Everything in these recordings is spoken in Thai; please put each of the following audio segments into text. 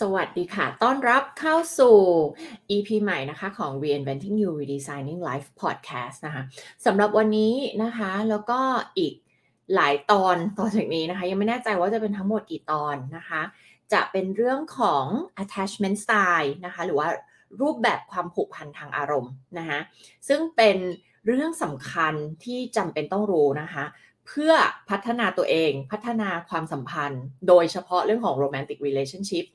สวัสดีค่ะ ต้อนรับเข้าสู่ EP ใหม่นะคะของ Reinventing You Redesigning Life Podcast นะคะสำหรับวันนี้นะคะ แล้วก็อีกหลายตอนต่อจากนี้นะคะ ยังไม่แน่ใจว่าจะเป็นทั้งหมดกี่ตอนนะคะ จะเป็นเรื่องของ attachment style นะคะ หรือว่ารูปแบบความผูกพันทางอารมณ์นะคะซึ่งเป็นเรื่องสำคัญที่จำเป็นต้องรู้นะคะเพื่อพัฒนาตัวเองพัฒนาความสัมพันธ์ โดยเฉพาะเรื่องของ romantic relationship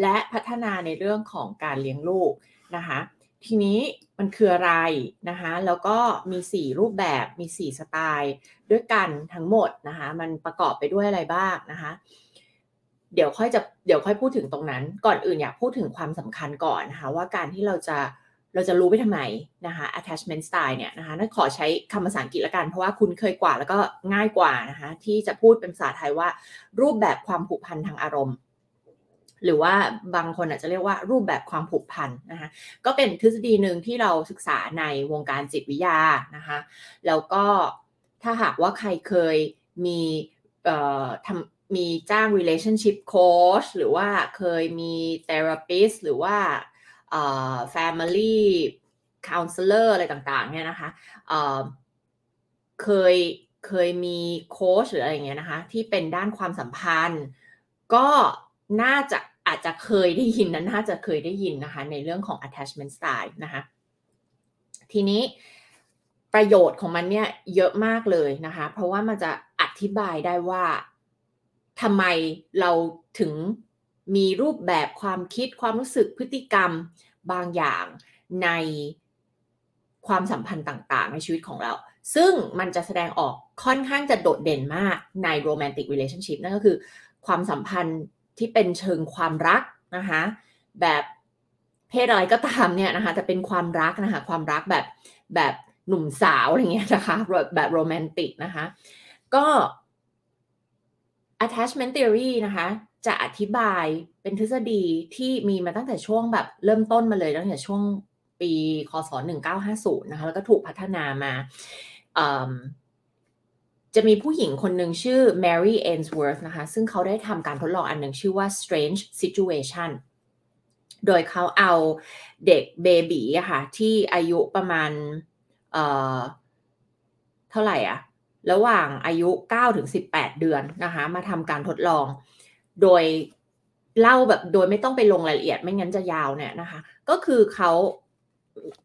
และพัฒนาในเรื่องของการเลี้ยงลูกนะคะทีนี้มันคืออะไรนะคะแล้วก็มี 4 รูปแบบมี 4 สไตล์ ด้วยกันทั้งหมดนะคะมันประกอบไปด้วยอะไรบ้างนะคะเดี๋ยวค่อยจะเดี๋ยวค่อยพูดถึงตรงนั้น ก่อนอื่นอยากพูดถึงความสำคัญก่อนนะคะว่าการที่เราจะเราจะรู้ไปทำไมนะคะ attachment style เนี่ยนะคะนั่นขอใช้คำภาษาอังกฤษละกัน เพราะว่าคุณเคยกว่าแล้วก็ง่ายกว่านะคะที่จะพูดเป็นภาษาไทยว่า รูปแบบความผูกพันทางอารมณ์ หรือว่าบางคนอาจจะเรียกว่ารูปแบบความผูกพันนะคะก็เป็นทฤษฎีหนึ่งที่เราศึกษาในวงการจิตวิทยานะคะแล้วก็ถ้าหากว่าใครเคยมีทำมีจ้าง relationship coach หรือว่าเคยมี therapist หรือว่า family counselor อะไรต่างๆเนี่ยนะคะเคยเคยมีโค้ชหรืออะไรเงี้ยนะคะที่เป็นด้านความสัมพันธ์ ก็น่าจะ อาจจะเคยได้ยินนั้นน่าจะเคยได้ยินนะคะ ในเรื่องของ attachment style นะคะ ทีนี้ประโยชน์ของมันเนี่ยเยอะมากเลยนะคะ เพราะว่ามันจะอธิบายได้ว่าทำไมเราถึงมีรูปแบบความคิดความรู้สึกพฤติกรรมบางอย่างในความสัมพันธ์ต่างๆ ในชีวิตของเรา ซึ่งมันจะแสดงออกค่อนข้างจะโดดเด่นมากใน romantic relationship นั่นก็คือ ความสัมพันธ์ ที่เป็นเชิงความรักนะคะแบบเพศอะไรก็ตามเนี่ยนะคะแต่เป็นความรักนะคะความรักแบบแบบหนุ่มสาวอะไรเงี้ยนะคะแบบโรแมนติกนะคะก็ attachment theory นะคะจะอธิบายเป็นทฤษฎีที่มีมาตั้งแต่ช่วงแบบเริ่มต้นมาเลยตั้งแต่ช่วงปีคศ1950นะคะแล้วก็ถูกพัฒนามา จะมีผู้หญิงคนหนึ่งชื่อ Mary Ainsworth นะคะ ซึ่งเขาได้ทำการทดลองอันหนึ่งชื่อว่า strange situation โดยเขาเอาเด็กเบบีอะค่ะ ที่อายุประมาณเอ่อเท่าไหร่อะระหว่างอายุ 9 ถึง 18 เดือนนะคะ มาทำการทดลอง โดยเล่าแบบโดยไม่ต้องไปลงรายละเอียดไม่งั้นจะยาวเนี่ยนะคะ ก็คือเขา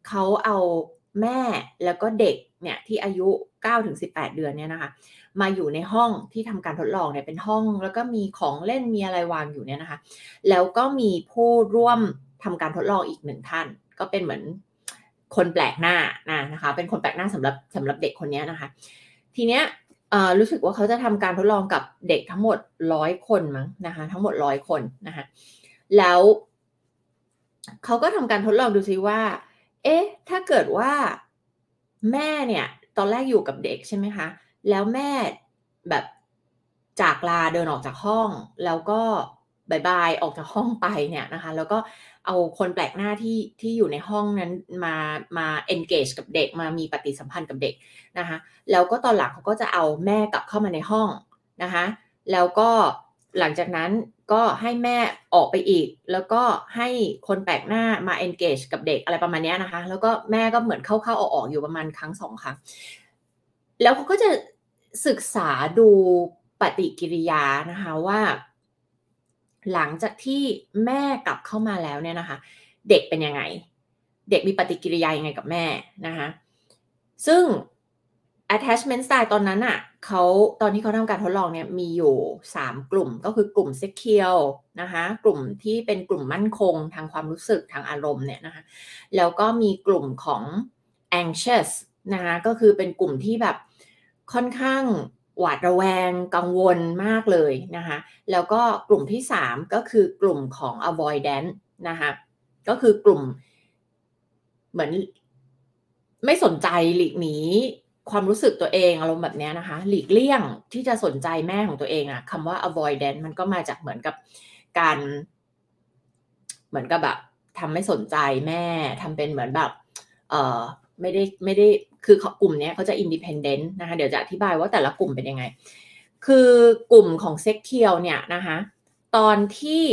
เขาเอาแม่แล้วก็เด็กเนี่ยที่อายุ 9ถึง18 เดือนเนี่ยนะคะ มาอยู่ในห้องที่ทำการทดลองเนี่ยเป็นห้อง แล้วก็มีของเล่นมีอะไรวางอยู่เนี่ยนะคะ แล้วก็มีผู้ร่วมทำการทดลองอีกหนึ่งท่าน ก็เป็นเหมือนคนแปลกหน้านะนะคะ เป็นคนแปลกหน้าสำหรับสำหรับเด็กคนนี้นะคะ ทีเนี้ยรู้สึกว่าเขาจะทำการทดลองกับเด็กทั้งหมดร้อยคนมั้งนะคะ ทั้งหมดร้อยคนนะคะแล้วเขาก็ทำการทดลองดูซิว่า เอ๊ะ ถ้าเกิดว่าแม่เนี่ย ตอนแรกอยู่กับเด็กใช่ไหมคะ แล้วแม่แบบจากลาเดินออกจากห้อง แล้วก็บายบายออกจากห้องไปเนี่ยนะคะ แล้วก็เอาคนแปลกหน้าที่ที่อยู่ในห้องนั้นมามา engage กับเด็กมามีปฏิสัมพันธ์กับเด็กนะคะ แล้วก็ตอนหลังเขาก็จะเอาแม่กลับเข้ามาในห้องนะคะ แล้วก็หลังจากนั้น ก็ให้แม่ออกไปอีก แล้วก็ให้คนแปลกหน้ามา engage กับเด็กอะไรประมาณนี้นะคะ แล้วก็แม่ก็เหมือนเข้าๆออกๆอยู่ประมาณครั้งสองครั้ง แล้วเขาก็จะศึกษาดูปฏิกิริยานะคะว่า หลังจากที่แม่กลับเข้ามาแล้วเนี่ยนะคะ เด็กเป็นยังไง เด็กมีปฏิกิริยายังไงกับแม่นะคะ ซึ่ง attachment style ตอนนั้นอะ่ะเขาตอนที่เขาทำการทดลองเนี่ยมีอยู่ 3 กลุ่มก็คือกลุ่ม secure นะคะกลุ่มที่เป็นกลุ่มมั่นคงทางความรู้สึกทางอารมณ์เนี่ยนะคะแล้วก็มีกลุ่มของ anxious นะคะก็คือเป็นกลุ่มที่แบบค่อนข้างหวาดระแวงกังวลมากเลยนะคะแล้วก็กลุ่มที่ 3 ก็คือกลุ่มของ avoidance นะคะก็คือกลุ่มเหมือนไม่สนใจหลีกหนี ความรู้สึกตัวเองอารมณ์แบบนี้นะคะ หลีกเลี่ยงที่จะสนใจแม่ของตัวเองอะคำว่า avoidance มันก็มาจากเหมือนกับการ เหมือนกับแบบทำไม่สนใจแม่ทำเป็นเหมือนแบบ เออไม่ได้ไม่ได้คือกลุ่มนี้เขาจะ independent นะคะ เดี๋ยวจะอธิบายว่าแต่ละกลุ่มเป็นยังไง คือกลุ่มของ secure เนี่ยนะคะ ตอนที่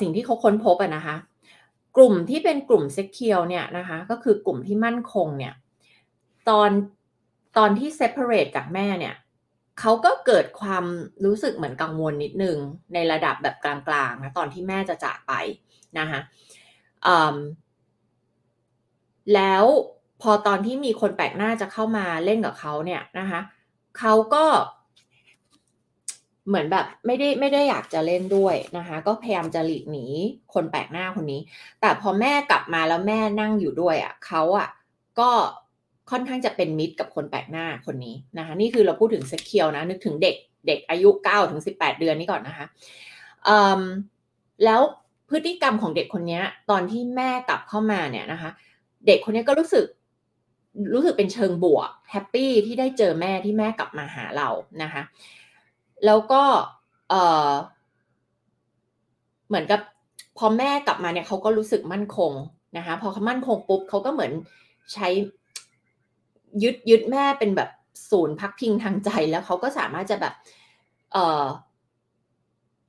สิ่งที่เขาค้นพบอะนะคะ กลุ่มที่เป็นกลุ่ม secure เนี่ยนะคะ ก็คือกลุ่มที่มั่นคงเนี่ย ตอน ตอนที่ separate จากแม่เนี่ยเขาก็เกิดความรู้สึกเหมือนกังวลนิดนึง ในระดับแบบกลางๆนะตอนที่แม่จะจากไปนะคะแล้วพอตอนที่มีคนแปลกหน้าจะเข้ามาเล่นกับเขาเนี่ยนะคะเขาก็ เหมือนแบบไม่ได้ไม่ได้อยากจะเล่นด้วยนะคะ ก็พยายามจะหลีกหนีคนแปลกหน้าคนนี้ แต่พอแม่กลับมาแล้วแม่นั่งอยู่ด้วยอะ่ะเขาอะ่ะก็ ค่อนข้างจะเป็นมิตรกับคนแปลกหน้าคนนี้นะคะ นี่คือเราพูดถึงเซ็กเคียวนะนึกถึงเด็กเด็กอายุ9ถึง18 เดือนนี้ก่อนนะคะแล้วพฤติกรรมของเด็กคนนี้ตอนที่แม่กลับเข้ามาเนี่ยนะคะ เด็กคนนี้ก็รู้สึกรู้สึกเป็นเชิงบวกแฮปปี้ที่ได้เจอแม่ที่แม่กลับมาหาเรานะคะ แล้วก็เเหมือนกับพอแม่กลับมาเนี่ยเขาก็รู้สึกมั่นคงนะคะ พอเขามั่นคงปุ๊บเขาก็เหมือนใช้ ยึดยึดแม่เป็นแบบศูนย์พักพิงทางใจแล้วเขาก็สามารถจะแบบ เออ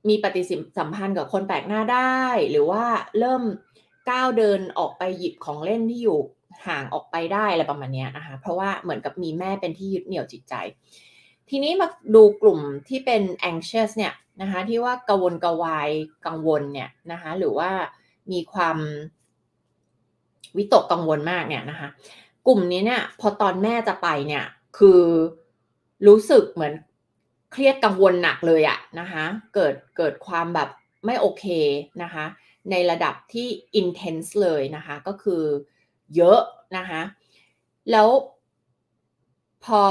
มีปฏิสัมพันธ์กับคนแปลกหน้าได้ หรือว่าเริ่มก้าวเดินออกไปหยิบของเล่นที่อยู่ห่างออกไปได้อะไรประมาณนี้นะคะ เพราะว่าเหมือนกับมีแม่เป็นที่ยึดเหนี่ยวจิตใจ ทีนี้มาดูกลุ่มที่เป็น anxious เนี่ยนะคะที่ว่ากังวลกวายกังวลเนี่ยนะคะหรือว่ามีความวิตกกังวลมากเนี่ยนะคะ กลุ่มนี้เนี่ย พอตอนแม่จะไปเนี่ย คือรู้สึกเหมือนเครียดกังวลหนักเลยอะนะคะ เกิดเกิดความแบบไม่โอเคนะคะ ในระดับที่ intense เลยนะคะ ก็คือเยอะนะคะ แล้วพอ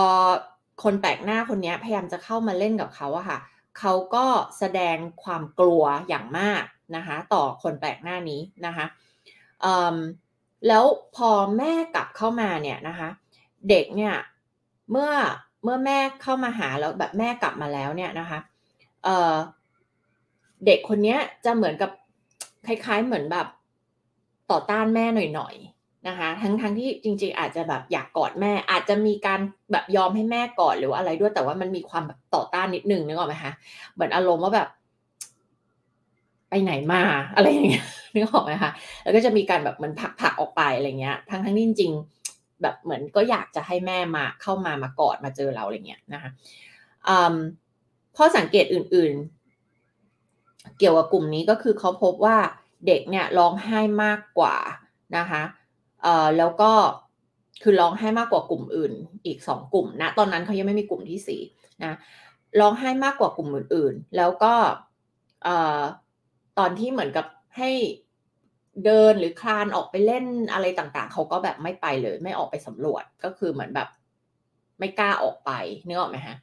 คนแปลกหน้าคนนี้พยายามจะเข้ามาเล่นกับเขาอะค่ะ เขาก็แสดงความกลัวอย่างมากนะคะ ต่อคนแปลกหน้านี้นะคะ แล้วพอแม่กลับเข้ามาเนี่ยนะคะ เด็กเนี่ยเมื่อเมื่อแม่เข้ามาหาแล้วแบบแม่กลับมาแล้วเนี่ยนะคะเเด็กคนนี้จะเหมือนกับคล้าย ๆ เหมือนแบบต่อต้านแม่หน่อยๆนะคะ ทั้งทั้งที่จริง ๆ อาจจะแบบอยากกอดแม่ อาจจะมีการแบบยอมให้แม่กอดหรือว่าอะไรด้วยแต่ว่ามันมีความแบบต่อต้านนิดนึงนึกออกไหมคะเหมือนอารมณ์ว่าแบบ ไปไหนมาอะไรอย่างเงี้ยนึกออกไหมคะแล้วก็จะมีการแบบมันผักผักออกไปอะไรเงี้ย ทั้งทั้งที่จริงๆแบบเหมือนก็อยากจะให้แม่มาเข้ามามากอดมาเจอเราอะไรเงี้ยนะคะข้อสังเกตอื่นๆ เกี่ยวกับกลุ่มนี้ก็คือเขาพบว่าเด็กเนี่ยร้องไห้มากกว่านะคะเอ่อแล้วก็คือร้องไห้มากกว่ากลุ่มอื่น อีกสองกลุ่มนะตอนนั้นเขายังไม่มีกลุ่มที่สี่นะร้องไห้มากกว่ากลุ่มอื่นๆ แล้วก็เอ่อ ตอนที่เหมือนกับให้เดินหรือคลานออกไปเล่นอะไรต่างๆ เขาก็แบบไม่ไปเลย ไม่ออกไปสำรวจก็คือเหมือนแบบ ไม่กล้าออกไปนึกออกไหมฮะ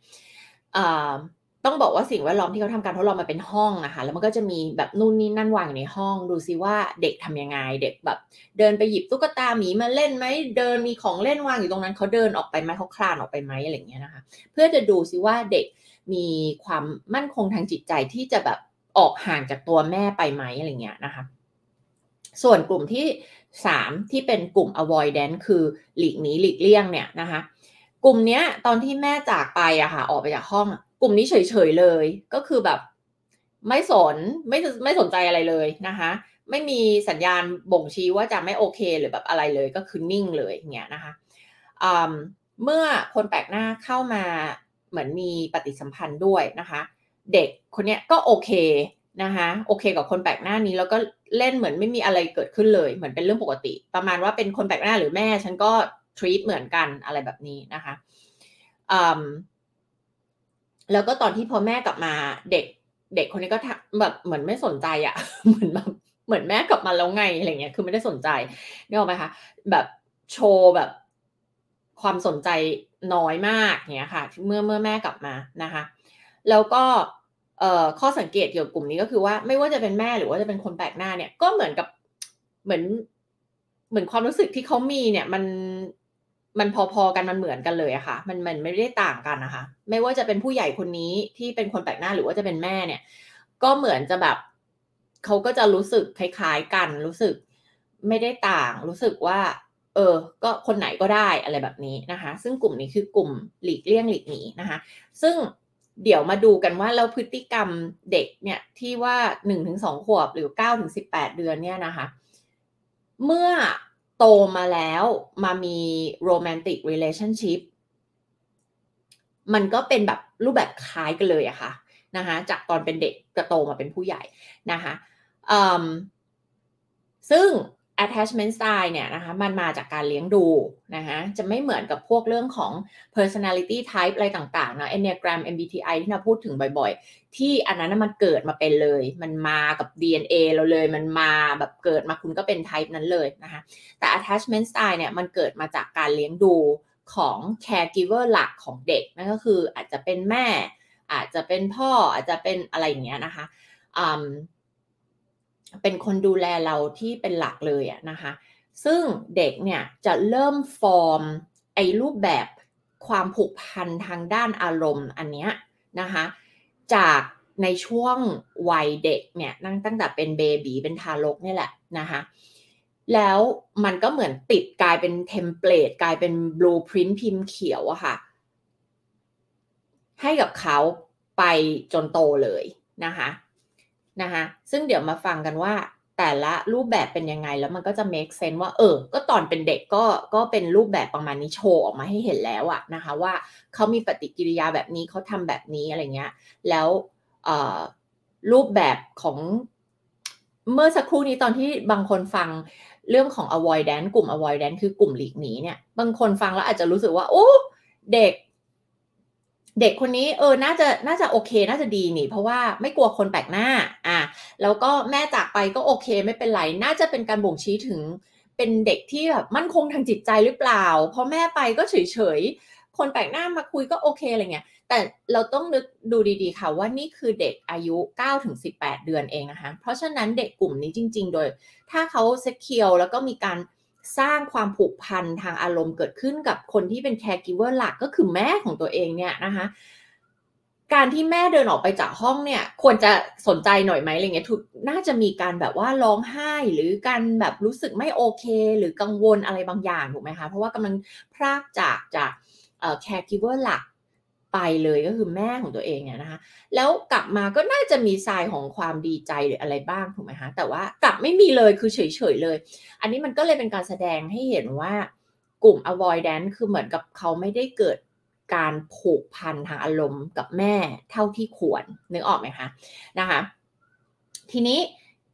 ต้องบอกว่าสิ่งแวดล้อมที่เขาทำการทดลองมาเป็นห้องอะค่ะแล้วมันก็จะมีแบบนู่นนี่นั่นวางอยู่ในห้อง ดูซิว่าเด็กทำยังไง เด็กแบบ เดินไปหยิบตุ๊กตาหมีมาเล่นไหมเดินมีของเล่นวางอยู่ตรงนั้นเขาเดินออกไปไหมเขาคลานออกไปไหมอะไรเงี้ยนะคะ เพื่อจะดูซิว่าเด็กมีความมั่นคงทางจิตใจที่จะแบบ ออกห่างจากตัวแม่ไปไหมอะไรเงี้ยนะคะ ส่วนกลุ่มที่สามที่เป็นกลุ่ม avoidance คือหลีกหนีหลีกเลี่ยงเนี่ยนะคะ กลุ่มเนี้ยตอนที่แม่จากไปอะค่ะ ออกไปจากห้อง กลุ่มนี้เฉยๆเลย ก็คือแบบไม่สนไม่ไม่สนใจอะไรเลยนะคะ ไม่มีสัญญาณบ่งชี้ว่าจะไม่โอเคหรือแบบอะไรเลยก็คือนิ่งเลยอย่างเงี้ยนะคะเมื่อคนแปลกหน้าเข้ามาเหมือนมีปฏิสัมพันธ์ด้วยนะคะ เด็กคนนี้ก็โอเคนะคะโอเคกับคนแปลกหน้านี้แล้วก็เล่นเหมือนไม่มีอะไรเกิดขึ้นเลยเหมือนเป็นเรื่องปกติ ประมาณว่าเป็นคนแปลกหน้าหรือแม่ ฉันก็ทรีตเหมือนกันอะไรแบบนี้นะคะแล้วก็ตอนที่พอแม่กลับมาเด็กเด็กคนนี้ก็แบบเหมือนไม่สนใจอะ่ะเหมือนแบบเหมือนแม่กลับมาแล้วไงอะไรเงี้ยคือไม่ได้สนใจนี่ออกไหมคะแบบโชว์แบบความสนใจน้อยมากเนี้ยค่ะ เมื่อเมื่อแม่กลับมานะคะ แล้วก็ข้อสังเกตเกี่ยวกับกลุ่มนี้ก็คือว่าไม่ว่าจะเป็นแม่หรือว่าจะเป็นคนแปลกหน้าเนี่ยก็เหมือนกับเหมือนเหมือนความรู้สึกที่เขามีเนี่ยมันมันพอๆกันมันเหมือนกันเลยอะค่ะ มันมันไม่ได้ต่างกันนะคะ ไม่ว่าจะเป็นผู้ใหญ่คนนี้ที่เป็นคนแปลกหน้าหรือว่าจะเป็นแม่เนี่ย ก็เหมือนจะแบบเขาก็จะรู้สึกคล้ายๆกัน รู้สึกไม่ได้ต่าง รู้สึกว่า เออ ก็คนไหนก็ได้อะไรแบบนี้นะคะ ซึ่งกลุ่มนี้คือกลุ่มหลีกเลี่ยงหลีกหนีนะคะ ซึ่ง เดี๋ยวมาดูกันว่าแล้วพฤติกรรมเด็กเนี่ยที่ว่าหนึ่งถึงสองขวบหรือเก้าถึงสิบแปดเดือนเนี่ยนะคะ เมื่อโตมาแล้วมามีโรแมนติก relationship มันก็เป็นแบบรูปแบบคล้ายกันเลยอะค่ะนะคะจากตอนเป็นเด็กจะโตมาเป็นผู้ใหญ่นะคะซึ่ง attachment style เนี่ยนะคะมันมาจากการเลี้ยงดูนะคะจะไม่เหมือนกับพวกเรื่องของ personality type อะไรต่างๆเนาะ enneagram MBTI ที่เราพูดถึงบ่อยๆ ที่อันนั้นมันเกิดมาเป็นเลย มันมากับ DNA เราเลยมันมาแบบเกิดมาคุณก็เป็น type นั้นเลยนะคะแต่ attachment style เนี่ยมันเกิดมาจากการเลี้ยงดูของ caregiver หลักของเด็กนั่นก็คืออาจจะเป็นแม่ อาจจะเป็นพ่ออาจจะเป็นอะไรอย่างเงี้ยนะคะ เป็นคนดูแลเราที่เป็นหลักเลยอะนะคะ ซึ่งเด็กเนี่ยจะเริ่มฟอร์มไอ้รูปแบบความผูกพันทางด้านอารมณ์อันเนี้ยนะคะ จากในช่วงวัยเด็กเนี่ยนั่งตั้งแต่เป็นเบบีเป็นทารกนี่แหละนะคะแล้วมันก็เหมือนติดกลายเป็นเทมเพลตกลายเป็นบลูพรินท์พิมพ์เขียวอะค่ะ ให้กับเขาไปจนโตเลยนะคะ นะคะซึ่งเดี๋ยวมาฟังกันว่าแต่ละรูปแบบเป็นยังไงแล้วมันก็จะ make sense ว่าเออ ก็ตอนเป็นเด็กก็ก็เป็นรูปแบบประมาณนี้โชว์ออกมาให้เห็นแล้วอะนะคะ ว่าเขามีปฏิกิริยาแบบนี้เขาทำแบบนี้อะไรเงี้ย แล้วรูปแบบของเมื่อสักครู่นี้ตอนที่บางคนฟังเรื่องของ avoidance กลุ่ม avoidance คือกลุ่มหลีกหนีเนี่ย บางคนฟังแล้วอาจจะรู้สึกว่า โอ้ เด็ก เด็กคนนี้เออน่าจะน่าจะโอเค น่าจะดีนี่ เพราะว่าไม่กลัวคนแปลกหน้า อะแล้วก็แม่จากไปก็โอเคไม่เป็นไร น่าจะเป็นการบ่งชี้ถึงเป็นเด็กที่แบบมั่นคงทางจิตใจหรือเปล่าพอแม่ไปก็เฉยๆคนแปลกหน้ามาคุยก็โอเคอะไรเงี้ย แต่เราต้องนึกดูดีๆค่ะว่านี่คือเด็กอายุ9ถึง18 เดือนเองนะคะ เพราะฉะนั้นเด็กกลุ่มนี้จริง ๆ โดย ถ้าเขา secure แล้วก็มีการ สร้างความผูกพันทางอารมณ์เกิดขึ้นกับคนที่เป็น caregiver หลักก็คือแม่ของตัวเองเนี่ยนะคะการที่แม่เดินออกไปจากห้องเนี่ย ควรจะสนใจหน่อยไหมอะไรเงี้ยถูกน่าจะมีการแบบว่าร้องไห้หรือการแบบรู้สึกไม่โอเค หรือกังวลอะไรบางอย่างถูกไหมคะเพราะว่ากำลังพรากจากจาก caregiver หลัก ไปเลยก็คือแม่ของตัวเองเนี่ยนะคะ แล้วกลับมาก็น่าจะมีทรายของความดีใจหรืออะไรบ้างถูกไหมคะแต่ว่ากลับไม่มีเลยคือเฉยๆเลย อันนี้มันก็เลยเป็นการแสดงให้เห็นว่ากลุ่ม avoidance คือเหมือนกับเขาไม่ได้เกิดการผูกพันทางอารมณ์กับแม่เท่าที่ควรนึกออกไหมคะนะคะ ทีนี้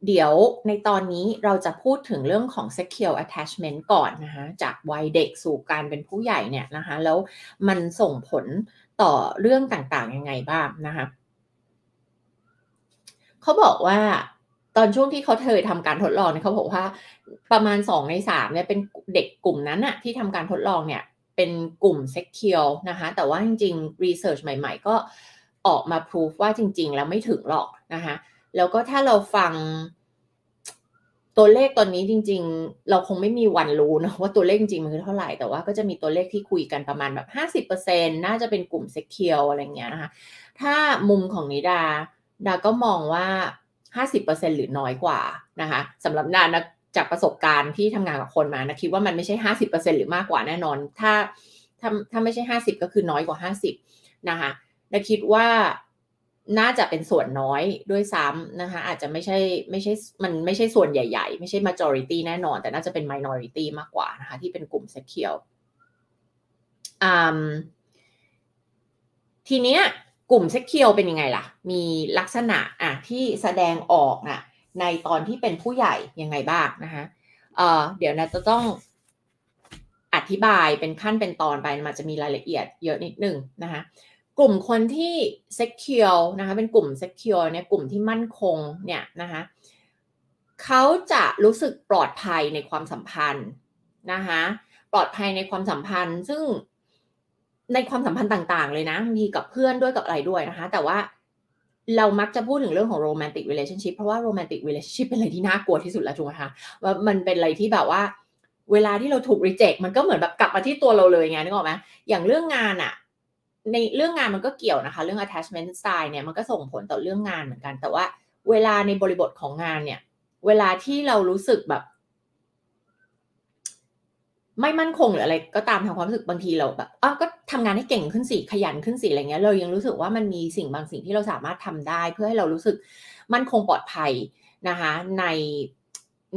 เดี๋ยวในตอนนี้เราจะพูดถึงเรื่องของ secure attachment ก่อนนะคะจากวัยเด็กสู่การเป็นผู้ใหญ่เนี่ยนะคะ แล้วมันส่งผล ต่อเรื่องต่างๆยังไงบ้างนะคะเขาบอกว่าตอนช่วงที่เขาเคยทำการทดลองเนี่ยเขาบอกว่าประมาณสองในสามเนี่ยเป็นเด็กกลุ่มนั้นอะที่ทำการทดลองเนี่ยเป็นกลุ่ม secure นะคะ แต่ว่าจริงๆ research ใหม่ๆ ก็ออกมา proof ว่าจริง ๆ แล้วไม่ถึงหรอกนะคะแล้วก็ถ้าเราฟัง ตัวเลขตอนนี้จริง ๆ เราคงไม่มีวันรู้นะว่าตัวเลขจริงมันคือเท่าไหร่แต่ว่าก็จะมีตัวเลขที่คุยกันประมาณแบบ 50%น่าจะเป็นกลุ่ม secure อะไรเงี้ยนะคะถ้ามุมของนิดาดาก็มองว่า 50%หรือน้อยกว่านะคะสำหรับนานะจากประสบการณ์ที่ทำงานกับคนมานะคิดว่ามันไม่ใช่ห้าสิบเปอร์เซ็นหรือมากกว่าแน่นอน ถ้าถ้าถ้าไม่ใช่ห้าสิบก็คือน้อยกว่าห้าสิบนะคะนะคิดว่า น่าจะเป็นส่วนน้อยด้วยซ้ำนะคะ อาจจะไม่ใช่ไม่ใช่มันไม่ใช่ส่วนใหญ่ ๆ ไม่ใช่ majority แน่นอน แต่น่าจะเป็น minority มากกว่านะคะ ที่เป็นกลุ่ม secure ทีเนี้ยกลุ่ม secure เป็นยังไงล่ะ มีลักษณะอะที่แสดงออกอะในตอนที่เป็นผู้ใหญ่ยังไงบ้างนะคะเเดี๋ยวนะจะต้องอธิบายเป็นขั้นเป็นตอนไปมันจะมีรายละเอียดเยอะนิดนึงนะคะ กลุ่มคนที่ secure นะคะเป็นกลุ่ม secure เนี่ยกลุ่มที่มั่นคงเนี่ยนะคะเขาจะรู้สึกปลอดภัยในความสัมพันธ์นะคะปลอดภัยในความสัมพันธ์ ซึ่งในความสัมพันธ์ต่างๆ เลยนะมีกับเพื่อนด้วยกับอะไรด้วยนะคะ แต่ว่าเรามักจะพูดถึงเรื่องของ romantic relationship เพราะว่า romantic relationship เป็นอะไรที่น่ากลัวที่สุดแล้วถูกไหมคะว่ามันเป็นอะไรที่แบบว่า เวลาที่เราถูกรีเจ็คมันก็เหมือนแบบกลับมาที่ตัวเราเลยไงนึกออกไหมอย่างเรื่องงานอะ ในเรื่องงานมันก็เกี่ยวนะคะ เรื่อง attachment style เนี่ยมันก็ส่งผลต่อเรื่องงานเหมือนกัน แต่ว่าเวลาในบริบทของงานเนี่ย เวลาที่เรารู้สึกแบบ ไม่มั่นคงหรืออะไร ก็ตามทางความรู้สึกบางทีเราแบบอ้าวก็ทำงานให้เก่งขึ้นสิขยันขึ้นสิอะไรเงี้ยเรายังรู้สึกว่ามันมีสิ่งบางสิ่งที่เราสามารถทำได้ เพื่อให้เรารู้สึกมั่นคงปลอดภัยนะคะ ใน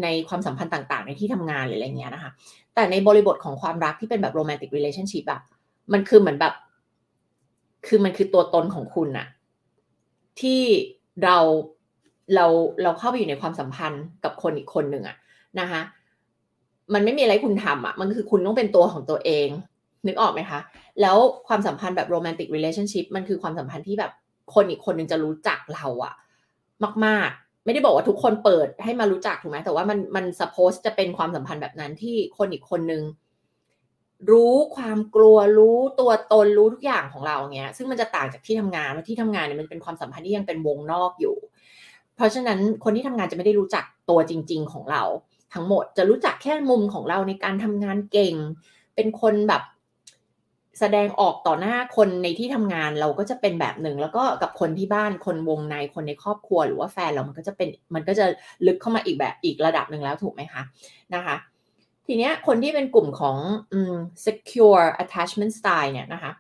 ในความสัมพันธ์ต่างๆ ในที่ทำงานหรืออะไรเงี้ยนะคะ แต่ในบริบทของความรักที่เป็นแบบ romantic relationship อะมันคือเหมือนแบบ คือมันคือตัวตนของคุณอะที่เราเราเราเข้าไปอยู่ในความสัมพันธ์กับคนอีกคนหนึ่งอะนะคะ มันไม่มีอะไรคุณทำอะมันคือคุณต้องเป็นตัวของตัวเอง นึกออกไหมคะ แล้วความสัมพันธ์แบบ romantic relationship มันคือความสัมพันธ์ที่แบบคนอีกคนหนึ่งจะรู้จักเราอะมาก ๆ ไม่ได้บอกว่าทุกคนเปิดให้มารู้จักถูกไหมแต่ว่ามันมันสปอสจะเป็นความสัมพันธ์แบบนั้นที่คนอีกคนนึง รู้ความกลัวรู้ตัวตนรู้ทุกอย่างของเราเงี้ย ซึ่งมันจะต่างจากที่ทำงานว่าที่ทำงานเนี่ยมันเป็นความสัมพันธ์ที่ยังเป็นวงนอกอยู่ เพราะฉะนั้นคนที่ทำงานจะไม่ได้รู้จักตัวจริง ๆ ของเรา ทั้งหมดจะรู้จักแค่มุมของเราในการทำงานเก่ง เป็นคนแบบแสดงออกต่อหน้าคนในที่ทำงานเราก็จะเป็นแบบหนึ่งแล้วก็กับคนที่บ้านคนวงในคนในครอบครัวหรือว่าแฟนเรามันก็จะเป็นมันก็จะลึกเข้ามาอีกแบบอีกระดับหนึ่งแล้วถูกไหมคะนะคะ ทีเนี้ยคนที่เป็นกลุ่มของ secure attachment style เนี่ยนะคะ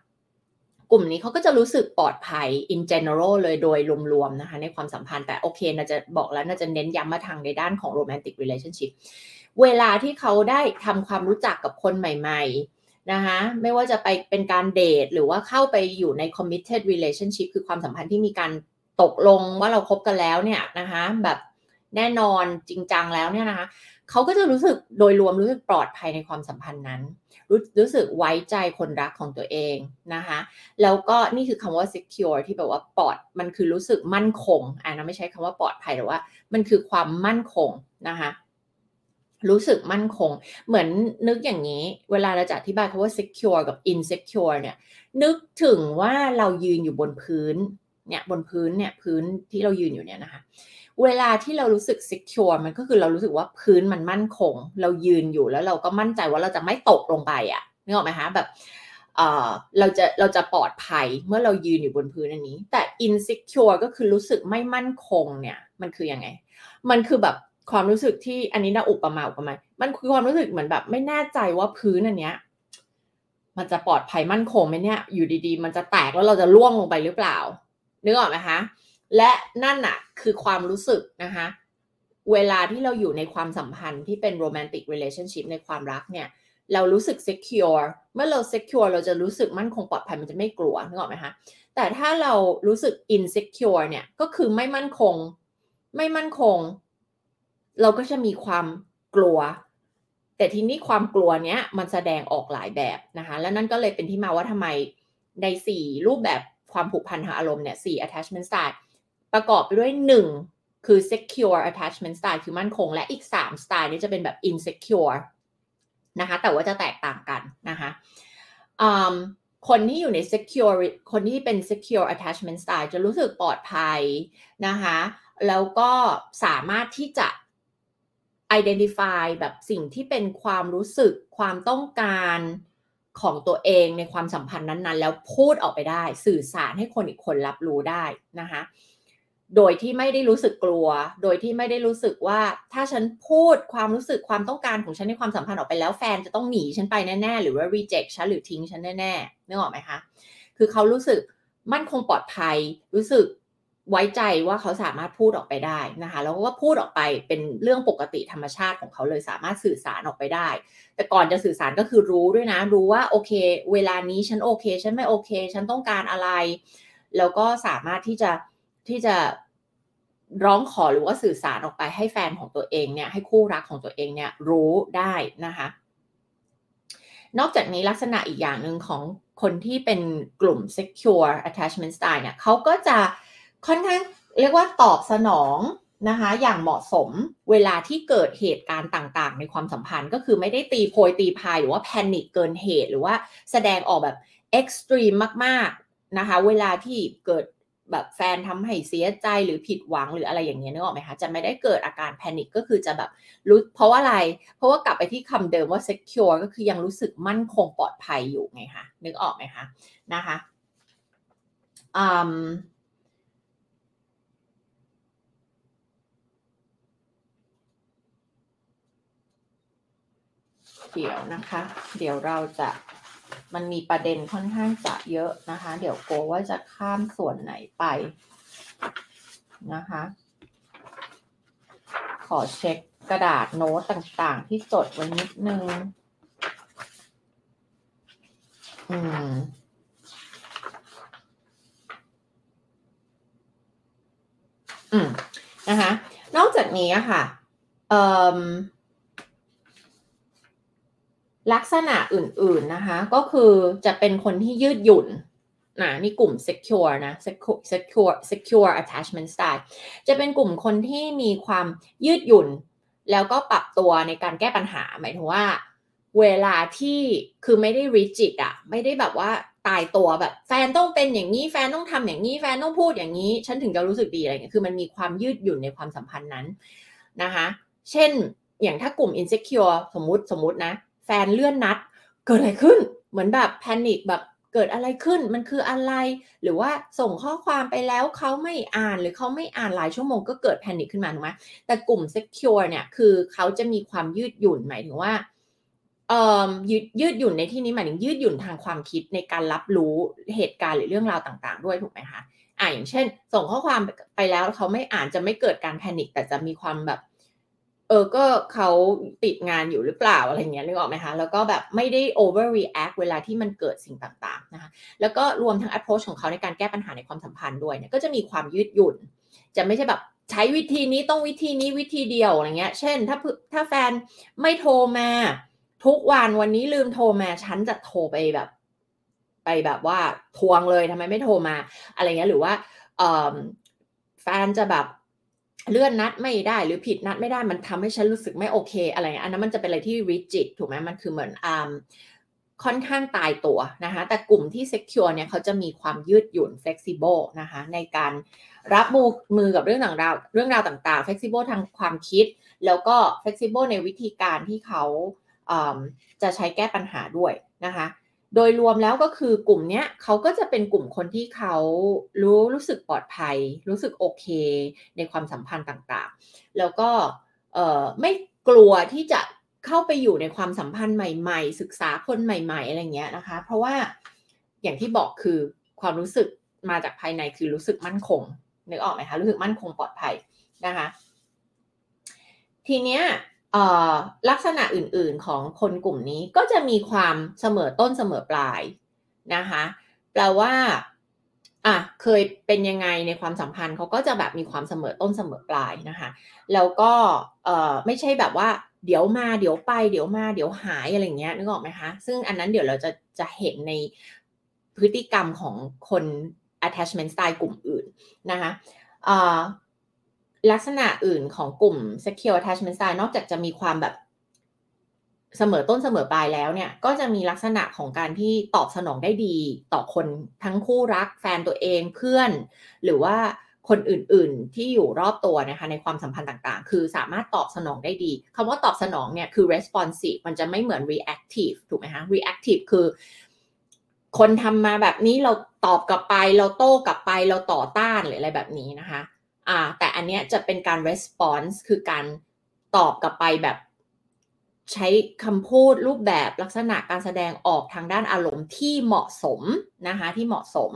กลุ่มนี้เขาก็จะรู้สึกปลอดภัย in general เลยโดยรวมๆนะคะ ในความสัมพันธ์แต่โอเคน่าจะบอกแล้วน่าจะเน้นย้ำมาทางในด้านของ romantic relationship เวลาที่เขาได้ทำความรู้จักกับคนใหม่ ๆนะคะ ไม่ว่าจะไปเป็นการเดทหรือว่าเข้าไปอยู่ใน committed relationship คือความสัมพันธ์ที่มีการตกลงว่าเราครบกันแล้วเนี่ยนะคะ แบบแน่นอนจริงจังแล้วเนี่ยนะคะ เขาก็จะรู้สึกโดยรวมรู้สึกปลอดภัยในความสัมพันธ์นั้น รู้รู้สึกไว้ใจคนรักของตัวเองนะคะ แล้วก็นี่คือคำว่า secure ที่แบบว่าปลอดมันคือรู้สึกมั่นคงอ่านะไม่ใช้คำว่าปลอดภัยแต่ว่า มันคือความมั่นคงนะคะรู้สึกมั่นคง เหมือนนึกอย่างนี้ เวลาเราจะอธิบายคำว่า secure กับ insecure เนี่ย นึกถึงว่าเรายืนอยู่บนพื้น เนี่ยบนพื้นเนี่ยพื้นที่เรายืนอยู่เนี่ยนะคะ เวลาที่เรารู้สึก secure มันก็คือเรารู้สึกว่าพื้นมันมั่นคง เรายืนอยู่แล้วเราก็มั่นใจว่าเราจะไม่ตกลงไปอะ่ะนึกออกไหมคะแบบเออเราจะเราจะปลอดภัยเมื่อเรายืนอยู่บนพื้นอันนี้ แต่ insecure ก็คือรู้สึกไม่มั่นคงเนี่ย มันคือยังไง มันคือแบบความรู้สึกที่อันนี้นะอุปมาอุปไมยมันคือความรู้สึกเหมือนแบบ ไม่แน่ใจว่าพื้นอันเนี้ยมันจะปลอดภัยมั่นคงไหมเนี่ย อยู่ดีๆ มันจะแตกแล้วเราจะร่วงลงไปหรือเปล่านึกออกไหมคะ และนั่นน่ะคือความรู้สึกนะคะ เวลาที่เราอยู่ในความสัมพันธ์ที่เป็น romantic relationship ในความรักเนี่ย เรารู้สึก secure เมื่อเรา secure เราจะรู้สึกมั่นคงปลอดภัยมันจะไม่กลัวนึกออกไหมคะแต่ถ้าเรารู้สึก insecure เนี่ยก็คือไม่มั่นคง ไม่มั่นคง เราก็จะมีความกลัว แต่ทีนี้ความกลัวเนี้ยมันแสดงออกหลายแบบนะคะและนั่นก็เลยเป็นที่มาว่าทำไมในสี่รูปแบบความผูกพันทางอารมณ์เนี่ยสี่ attachment style ประกอบไปด้วย 1 คือ secure attachment style คือมั่นคง และอีก 3 style นี้จะเป็นแบบ insecure นะคะแต่ว่าจะแตกต่างกันนะคะคนที่อยู่ใน secure คนที่เป็น secure attachment style จะรู้สึกปลอดภัยนะคะแล้วก็สามารถที่จะ identify แบบสิ่งที่เป็นความรู้สึกความต้องการของตัวเองในความสัมพันธ์นั้นๆ แล้วพูดออกไปได้สื่อสารให้คนอีกคนรับรู้ได้นะคะ โดยที่ไม่ได้รู้สึกกลัว โดยที่ไม่ได้รู้สึกว่า ถ้าฉันพูดความรู้สึกความต้องการของฉันในความสัมพันธ์ออกไปแล้วแฟนจะต้องหนีฉันไปแน่ๆ หรือว่า reject ฉันหรือทิ้งฉันแน่ๆนึกออกไหมคะ คือเขารู้สึกมั่นคงปลอดภัย รู้สึกไว้ใจว่าเขาสามารถพูดออกไปได้นะคะ แล้วก็พูดออกไปเป็นเรื่องปกติธรรมชาติของเขาเลยสามารถสื่อสารออกไปได้ แต่ก่อนจะสื่อสารก็คือรู้ด้วยนะ รู้ว่าโอเค เวลานี้ฉันโอเค ฉันไม่โอเค ฉันต้องการอะไร แล้วก็สามารถที่จะ ที่จะร้องขอหรือว่าสื่อสารออกไปให้แฟนของตัวเองเนี่ยให้คู่รักของตัวเองเนี่ยรู้ได้นะคะนอกจากนี้ลักษณะอีกอย่างหนึ่งของคนที่เป็นกลุ่ม secure attachment style เนี่ยเขาก็จะค่อนข้างเรียกว่าตอบสนองนะคะอย่างเหมาะสมเวลาที่เกิดเหตุการณ์ต่างๆ ในความสัมพันธ์ ก็คือไม่ได้ตีโพยตีพายหรือว่าแพนิคเกินเหตุ หรือว่าแสดงออกแบบextreme มากๆนะคะเวลาที่เกิด แบบแฟนทำให้เสียใจหรือผิดหวังหรืออะไรอย่างเงี้ยนึกออกไหมคะจะไม่ได้เกิดอาการ panic ก็คือจะแบบรู้เพราะว่าอะไร เพราะว่ากลับไปที่คำเดิมว่า secure ก็คือยังรู้สึกมั่นคงปลอดภัยอยู่ไงคะนึกออกไหมคะนะคะอืมเดี๋ยวนะคะ เดี๋ยวเราจะ มันมีประเด็นค่อนข้างจะเยอะนะคะ เดี๋ยวโกว่าจะข้ามส่วนไหนไปนะคะ ขอเช็คกระดาษโน้ตต่างๆ ที่จดไว้นิดนึง อืมอืมนะคะ นอกจากนี้อะค่ะ เอ่อ ลักษณะอื่นๆนะคะ ก็คือจะเป็นคนที่ยืดหยุ่นนะนี่กลุ่ม secure นะ secure secure attachment style จะเป็นกลุ่มคนที่มีความยืดหยุ่น แล้วก็ปรับตัวในการแก้ปัญหา หมายถึงว่าเวลาที่คือไม่ได้ rigid อะไม่ได้แบบว่าตายตัวแบบแฟนต้องเป็นอย่างนี้แฟนต้องทำอย่างนี้แฟนต้องพูดอย่างนี้ ฉันถึงจะรู้สึกดีอะไรเงี้ยคือมันมีความยืดหยุ่นในความสัมพันธ์นั้นนะคะ เช่นอย่างถ้ากลุ่ม insecure สมมติสมมตินะ แฟนเลื่อนนัด เกิดอะไรขึ้น เหมือนแบบแพนิคแบบเกิดอะไรขึ้นมันคืออะไร หรือว่าส่งข้อความไปแล้วเขาไม่อ่านหรือเขาไม่อ่านหลายชั่วโมงก็เกิดแพนิคขึ้นมาถูกไหมแต่กลุ่ม secure เนี่ยคือเขาจะมีความยืดหยุ่นหมายถึงว่าเอ่อยืดยืดหยุ่นในที่นี้หมายถึงยืดหยุ่นทางความคิดในการรับรู้เหตุการณ์หรือเรื่องราวต่าง ๆ ด้วยถูกไหมคะอ่าอย่างเช่น ส่งข้อความไปแล้วเขาไม่อ่านจะไม่เกิดการแพนิคแต่จะมีความแบบ เออ ก็เขาติดงานอยู่หรือเปล่าอะไรเงี้ยนึกออกไหมคะ แล้วก็แบบไม่ได้ overreact เวลาที่มันเกิดสิ่งต่างๆนะคะ แล้วก็รวมทั้ง approach ของเขาในการแก้ปัญหาในความสัมพันธ์ด้วยเนี่ย ก็จะมีความยืดหยุ่น จะไม่ใช่แบบใช้วิธีนี้ต้องวิธีนี้วิธีเดียวอะไรเงี้ย เช่น ถ้าถ้าแฟนไม่โทรมาทุกวันวันนี้ลืมโทรมา ฉันจะโทรไปแบบ ไปแบบว่าทวงเลยทำไมไม่โทรมา อะไรเงี้ย หรือว่าแฟนจะแบบ เลื่อนนัดไม่ได้หรือผิดนัดไม่ได้มันทำให้ฉันรู้สึกไม่โอเค อะไรอันนั้นมันจะเป็นอะไรที่ rigid ถูกไหมมันคือเหมือนอ่าค่อนข้างตายตัวนะคะแต่กลุ่มที่ secure เนี่ยเขาจะมีความยืดหยุ่น flexible นะคะในการรับมือมือกับเรื่องต่างๆเรื่องราวต่างๆ flexible ทางความคิด แล้วก็ flexible ในวิธีการที่เขาจะใช้แก้ปัญหาด้วยนะคะ โดยรวมแล้วก็คือกลุ่มเนี้ยเขาก็จะเป็นกลุ่มคนที่เขารู้รู้สึกปลอดภัย รู้สึกโอเค ในความสัมพันธ์ต่างๆ แล้วก็ไม่กลัวที่จะเข้าไปอยู่ในความสัมพันธ์ใหม่ ๆ ศึกษาคนใหม่ ๆ อะไรเงี้ยนะคะ เพราะว่าอย่างที่บอกคือความรู้สึกมาจากภายในคือรู้สึกมั่นคงนึกออกไหมคะรู้สึกมั่นคงปลอดภัยนะคะ ทีเนี้ย ลักษณะอื่นๆของคนกลุ่มนี้ก็จะมีความเสมอต้นเสมอปลายนะคะแปลว่าอะเคยเป็นยังไงในความสัมพันธ์เขาก็จะแบบมีความเสมอต้นเสมอปลายนะคะ แล้วก็เอ่อไม่ใช่แบบว่า เดี๋ยวมาเดี๋ยวไปเดี๋ยวมาเดี๋ยวหายอะไรเงี้ยนึกออกไหมคะซึ่งอันนั้นเดี๋ยวเราจะจะเห็นในพฤติกรรมของคน attachment style กลุ่มอื่นนะคะ ลักษณะอื่นของกลุ่ม secure attachment style นอกจากจะมีความแบบเสมอต้นเสมอปลายแล้วเนี่ย ก็จะมีลักษณะของการที่ตอบสนองได้ดี ต่อคนทั้งคู่รักแฟนตัวเองเพื่อน หรือว่าคนอื่นๆที่อยู่รอบตัวนะคะในความสัมพันธ์ต่างๆ คือสามารถตอบสนองได้ดีคำว่าตอบสนองเนี่ยคือ responsive มันจะไม่เหมือน reactive ถูกไหมคะ reactive คือ คนทำมาแบบนี้เราตอบกลับไป เราโต้กลับไปเราต่อต้านหรืออะไรแบบนี้นะคะ อ่า แต่อันเนี้ยจะเป็นการ response คือการตอบกลับไปแบบใช้คำพูดรูปแบบลักษณะการแสดงออกทางด้านอารมณ์ที่เหมาะสมนะคะที่เหมาะสม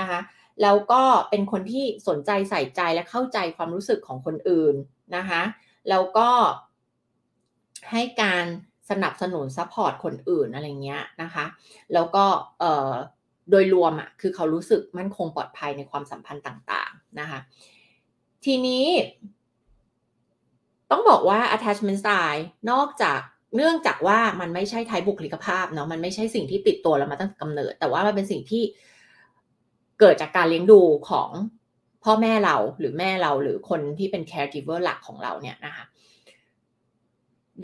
นะคะแล้วก็เป็นคนที่สนใจใส่ใจและเข้าใจความรู้สึกของคนอื่นนะคะแล้วก็ให้การสนับสนุน support คนอื่นอะไรเงี้ยนะคะแล้วก็โดยรวมอะคือเขารู้สึกมั่นคงปลอดภัยในความสัมพันธ์ต่างๆนะคะ ทีนี้ ต้องบอกว่า attachment style นอกจากเนื่องจากว่ามันไม่ใช่ type บุคลิกภาพเนาะมันไม่ใช่สิ่งที่ติดตัวเรามาตั้งแต่กำเนิด แต่ว่ามันเป็นสิ่งที่เกิดจากการเลี้ยงดูของพ่อแม่เราหรือแม่เราหรือคนที่เป็น caregiver หลักของเราเนี่ยนะคะ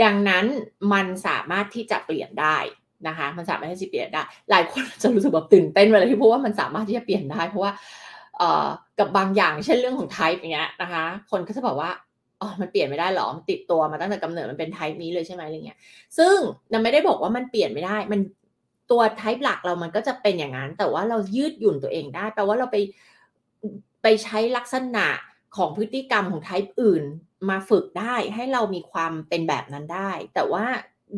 ดังนั้นมันสามารถที่จะเปลี่ยนได้นะคะ มันสามารถที่จะเปลี่ยนได้ หลายคนจะรู้สึกแบบตื่นเต้นเวลาที่พูดว่ามันสามารถที่จะเปลี่ยนได้ เพราะว่า กับบางอย่างเช่นเรื่องของไทป์อย่างเงี้ยนะคะ คนก็จะบอกว่าอ๋อมันเปลี่ยนไม่ได้หรอมันติดตัวมาตั้งแต่กำเนิดมันเป็นไทป์นี้เลยใช่ไหมอะไรเงี้ย ซึ่งนันไม่ได้บอกว่ามันเปลี่ยนไม่ได้ มันตัวไทป์หลักเรามันก็จะเป็นอย่างนั้น แต่ว่าเรายืดหยุ่นตัวเองได้ แปลว่าเราไปไปใช้ลักษณะของพฤติกรรมของไทป์อื่นมาฝึกได้ให้เรามีความเป็นแบบนั้นได้ แต่ว่า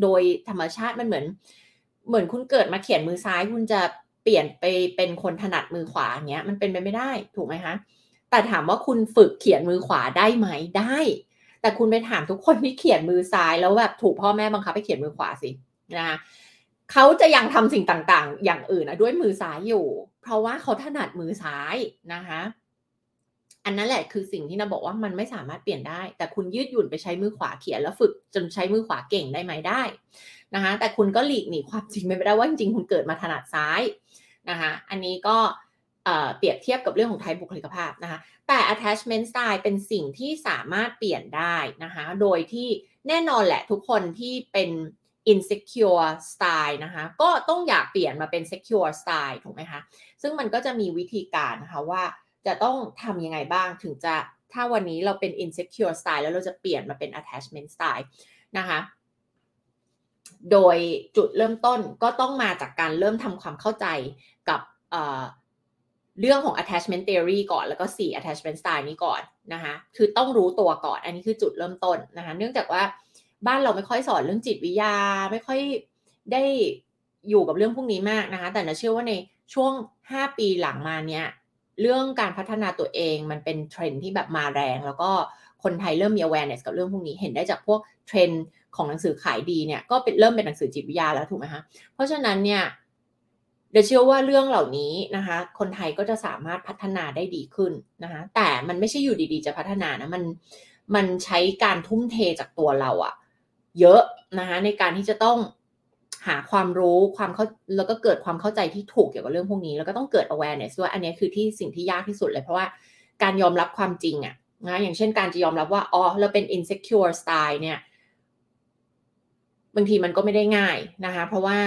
โดยธรรมชาติมันเหมือน เหมือนคุณเกิดมาเขียนมือซ้าย คุณจะ เปลี่ยนไปเป็นคนถนัดมือขวาอย่างเงี้ยมันเป็นไปไม่ได้ถูกไหมคะแต่ถามว่าคุณฝึกเขียนมือขวาได้ไหมได้ แต่คุณไปถามทุกคนที่เขียนมือซ้ายแล้วแบบถูกพ่อแม่บังคับให้เขียนมือขวาสินะเขาจะยังทำสิ่งต่างๆ อย่างอื่นนะด้วยมือซ้ายอยู่ เพราะว่าเขาถนัดมือซ้ายนะคะอันนั้นแหละคือสิ่งที่นาบอกว่ามันไม่สามารถเปลี่ยนได้ แต่คุณยืดหยุ่นไปใช้มือขวาเขียนแล้วฝึกจนใช้มือขวาเก่งได้ไหมได้นะคะแต่คุณก็หลีกหนีความจริงไม่ได้ว่าจริงๆคุณเกิดมาถนัดซ้าย นะคะอันนี้ก็เปรียบเทียบกับเรื่องของไทป์บุคลิกภาพนะคะแต่ attachment style เป็นสิ่งที่สามารถเปลี่ยนได้นะคะโดยที่แน่นอนแหละทุกคนที่เป็น insecure style นะคะก็ต้องอยากเปลี่ยนมาเป็น secure style ถูกไหมคะซึ่งมันก็จะมีวิธีการนะคะว่าจะต้องทำยังไงบ้างถึงจะถ้าวันนี้เราเป็น insecure style แล้วเราจะเปลี่ยนมาเป็น attachment style นะคะโดยจุดเริ่มต้นก็ต้องมาจากการเริ่มทำความเข้าใจ เรื่องของ attachment theory ก่อนแล้วก็ 4 attachment style นี้ก่อนนะคะคือต้องรู้ตัวก่อน อันนี้คือจุดเริ่มต้นนะคะเนื่องจากว่าบ้านเราไม่ค่อยสอนเรื่องจิตวิทยา ไม่ค่อยได้อยู่กับเรื่องพวกนี้มากนะคะ แต่นิดาเชื่อว่าในช่วง 5 ปีหลังมาเนี้ยเรื่องการพัฒนาตัวเองมันเป็นเทรนที่แบบมาแรง แล้วก็คนไทยเริ่มมี awareness กับเรื่องพวกนี้เห็นได้จากพวกเทรนของหนังสือขายดีเนี่ยก็เป็นเริ่มเป็นหนังสือจิตวิทยาแล้วถูกไหมคะเพราะฉะนั้นเนี่ย เดี๋ยวเชื่อว่าเรื่องเหล่านี้นะคะ คนไทยก็จะสามารถพัฒนาได้ดีขึ้นนะคะ แต่มันไม่ใช่อยู่ดีๆ จะพัฒนานะมันมันใช้การทุ่มเทจากตัวเราอะเยอะนะคะในการที่จะต้องหาความรู้ความเข้าแล้วก็เกิดความเข้าใจที่ถูกเกี่ยวกับเรื่องพวกนี้แล้วก็ต้องเกิด awareness ด้วยอันนี้คือที่สิ่งที่ยากที่สุดเลยเพราะว่าการยอมรับความจริงอะนะอย่างเช่นการจะยอมรับว่าอ๋อเราเป็น insecure style เนี่ยบางทีมันก็ไม่ได้ง่ายนะคะ เพราะว่า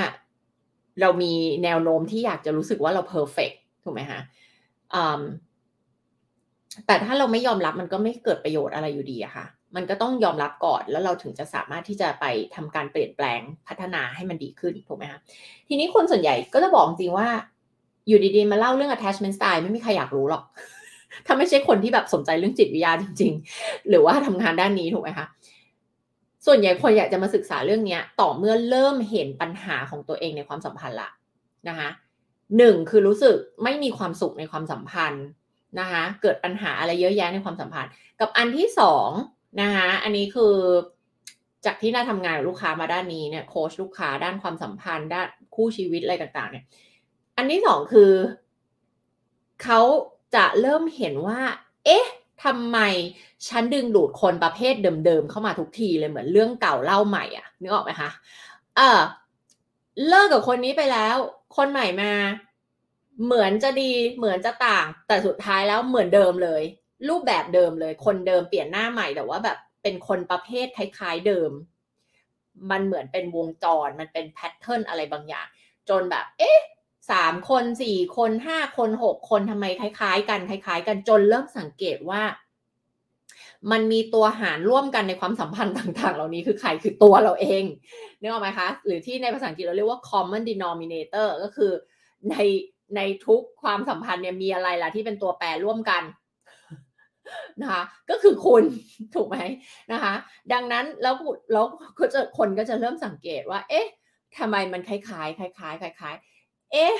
เรามีแนวโน้มที่อยากจะรู้สึกว่าเราเพอร์เฟกถูกไหมคะแต่ถ้าเราไม่ยอมรับมันก็ไม่เกิดประโยชน์อะไรอยู่ดีอะค่ะ มันก็ต้องยอมรับก่อนแล้วเราถึงจะสามารถที่จะไปทำการเปลี่ยนแปลงพัฒนาให้มันดีขึ้นถูกไหมคะทีนี้คนส่วนใหญ่ก็จะบอกจริงว่าอยู่ดีๆ มาเล่าเรื่อง attachment style ไม่มีใครอยากรู้หรอก ถ้าไม่ใช่คนที่แบบสนใจเรื่องจิตวิทยาจริง ๆ หรือว่าทำงานด้านนี้ถูกไหมคะ ส่วนใหญ่คนอยากจะมาศึกษาเรื่องนี้ต่อเมื่อเริ่มเห็นปัญหาของตัวเองในความสัมพันธ์ละนะคะหนึ่งคือรู้สึกไม่มีความสุขในความสัมพันธ์นะคะเกิดปัญหาอะไรเยอะแยะในความสัมพันธ์ กับอันที่สองนะคะอันนี้คือจากที่น่าทำงานกับลูกค้ามาด้านนี้เนี่ยโค้ชลูกค้าด้านความสัมพันธ์ด้านคู่ชีวิตอะไรต่างๆเนี่ยอันที่สองคือเขาจะเริ่มเห็นว่า เอ๊ะ ทำไมฉันดึงดูดคนประเภทเดิมๆเข้ามาทุกทีเลยเหมือนเรื่องเก่าเล่าใหม่อะนึกออกไหมคะเออเลิกกับคนนี้ไปแล้ว คนใหม่มา เหมือนจะดีเหมือนจะต่าง แต่สุดท้ายแล้วเหมือนเดิมเลย รูปแบบเดิมเลย คนเดิมเปลี่ยนหน้าใหม่แต่ว่าแบบเป็นคนประเภทคล้ายๆเดิม มันเหมือนเป็นวงจรมันเป็นแพทเทิร์นอะไรบางอย่าง จนแบบ เอ๊ะ สามคนสี่คนห้าคนหกคนทำไมคล้ายๆ กันคล้าย ๆ กันจนเริ่มสังเกตว่า มันมีตัวหารร่วมกันในความสัมพันธ์ต่าง ๆ เหล่านี้คือใครคือตัวเราเองนึกออกไหมคะ หรือที่ในภาษาอังกฤษเราเรียกว่า common denominator ก็คือในในทุกความสัมพันธ์เนี่ยมีอะไรล่ะที่เป็นตัวแปรร่วมกันนะคะก็คือคุณถูกไหมนะคะ ดังนั้นแล้วแล้วก็จะคนก็จะเริ่มสังเกตว่า เอ๊ะทำไมมันคล้ายๆคล้ายๆคล้ายๆ เอ๊ะ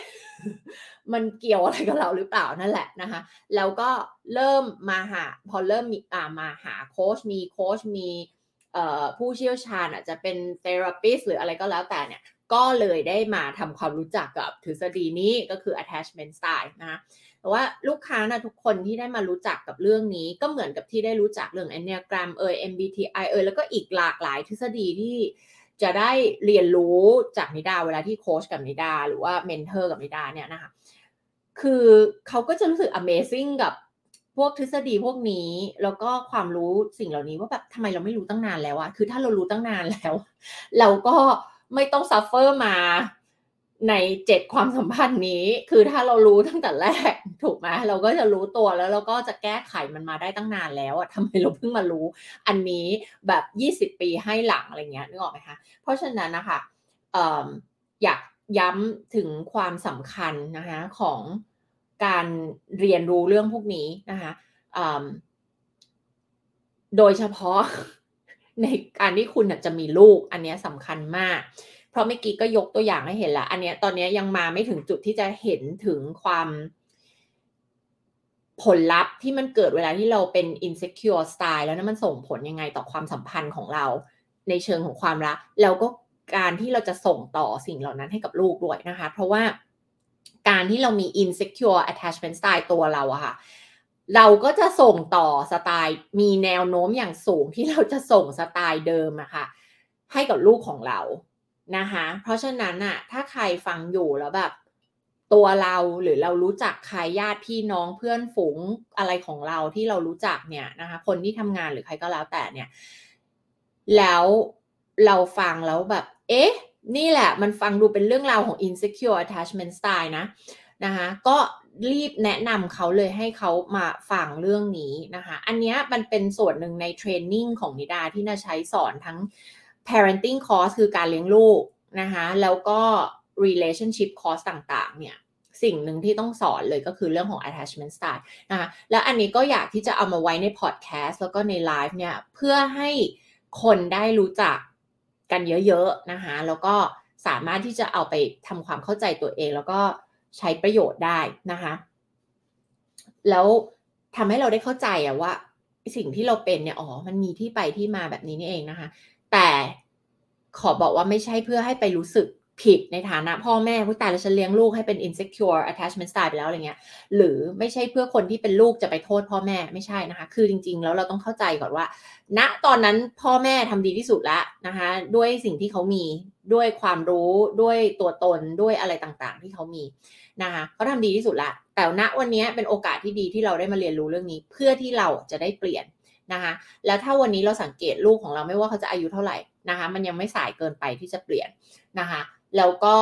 มันเกี่ยวอะไรกับเราหรือเปล่านั่นแหละนะคะ แล้วก็เริ่มมาหา พอเริ่มมีอ่ามาหาโค้ชมีโค้ชมีผู้เชี่ยวชาญอาจจะเป็น therapist หรืออะไรก็แล้วแต่เนี่ย ก็เลยได้มาทำความรู้จักกับทฤษฎีนี้ก็คือ attachment style นะแต่ว่าลูกค้านะทุกคนที่ได้มารู้จักกับเรื่องนี้ก็เหมือนกับที่ได้รู้จักเรื่อง enneagram เอ่ย MBTI เอยแล้วก็อีกหลากหลายทฤษฎีที่ จะได้เรียนรู้จากนิดาเวลาที่โค้ชกับนิดา หรือว่า mentor กับนิดาเนี่ยนะคะ คือเขาก็จะรู้สึก Amazing กับพวกทฤษฎีพวกนี้แล้วก็ความรู้สิ่งเหล่านี้ว่าแบบทำไมเราไม่รู้ตั้งนานแล้วอะคือถ้าเรารู้ตั้งนานแล้ว เราก็ไม่ต้องซัฟเฟอร์มา ในเจ็ดความสัมพันธ์นี้ คือถ้าเรารู้ตั้งแต่แรกถูกไหมเราก็จะรู้ตัวแล้วเราก็จะแก้ไขมันมาได้ตั้งนานแล้วอะทำไมเราเพิ่งมารู้ อันนี้แบบยี่สิบปีให้หลังอะไรเงี้ยนึกออกไหมคะเพราะฉะนั้นนะคะออยากย้ำถึงความสำคัญนะคะของการเรียนรู้เรื่องพวกนี้นะคะโดยเฉพาะในการที่คุณจะมีลูก อันนี้สำคัญมาก ราะเมื่อกี้ก็ยกตัวอย่างให้เห็นละอันนี้ตอนนี้ยังมาไม่ถึงจุดที่จะเห็นถึงความผลลัพธ์ที่มันเกิดเวลาที่เราเป็น insecure style แล้วนั้นมันส่งผลยังไงต่อความสัมพันธ์ของเรา ในเชิงของความรักแล้วก็การที่เราจะส่งต่อสิ่งเหล่านั้นให้กับลูกด้วยนะคะ เพราะว่าการที่เรามี insecure attachment style ตัวเราอะค่ะ เราก็จะส่งต่อสไตล์มีแนวโน้มอย่างสูงที่เราจะส่งสไตล์เดิมอะค่ะให้กับลูกของเรา นะคะ เพราะฉะนั้นอะถ้าใครฟังอยู่แล้วแบบ ตัวเราหรือเรารู้จักใครญาติพี่น้องเพื่อนฝูงอะไรของเราที่เรารู้จักเนี่ยนะคะ คนที่ทำงานหรือใครก็แล้วแต่เนี่ย แล้วเราฟังแล้วแบบ เอ๊ะ นี่แหละ มันฟังดูเป็นเรื่องราวของ insecure attachment style นะนะคะก็รีบแนะนำเขาเลยให้เขามาฟังเรื่องนี้นะคะ อันนี้มันเป็นส่วนหนึ่งในเทรนนิ่งของนิดาที่นาใช้สอนทั้ง parenting course คือการเลี้ยงลูกนะคะแล้วก็ relationship course ต่างๆ เนี่ยสิ่งหนึ่งที่ต้องสอนเลยก็คือเรื่องของ attachment style นะคะแล้วอันนี้ก็อยากที่จะเอามาไว้ใน podcast แล้วก็ในไลฟ์เนี่ยเพื่อให้คนได้รู้จักกันเยอะๆนะคะแล้วก็สามารถที่จะเอาไปทำความเข้าใจตัวเอง แล้วก็ใช้ประโยชน์ได้นะคะแล้วทำให้เราได้เข้าใจอะว่าสิ่งที่เราเป็นเนี่ยอ๋อมันมีที่ไปที่มาแบบนี้นี่เองนะคะ แต่ขอบอกว่าไม่ใช่เพื่อให้ไปรู้สึกผิดในฐานะพ่อแม่ผู้ตายแล้วฉันเลี้ยงลูกให้เป็น insecure attachment style ไปแล้วอะไรเงี้ย หรือไม่ใช่เพื่อคนที่เป็นลูกจะไปโทษพ่อแม่ไม่ใช่นะคะ คือจริง ๆ แล้วเราต้องเข้าใจก่อนว่า ณตอนนั้นพ่อแม่ทำดีที่สุดแล้วนะคะ ด้วยสิ่งที่เขามีด้วยความรู้ด้วยตัวตนด้วยอะไรต่างๆ ที่เขามีนะคะเขาทำดีที่สุดละแต่ณวันนี้เป็นโอกาสที่ดีที่เราได้มาเรียนรู้เรื่องนี้ เพื่อที่เราจะได้เปลี่ยน นะคะแล้วถ้าวันนี้เราสังเกตลูกของเราไม่ว่าเขาจะอายุเท่าไหร่นะคะมันยังไม่สายเกินไปที่จะเปลี่ยนนะคะแล้วก็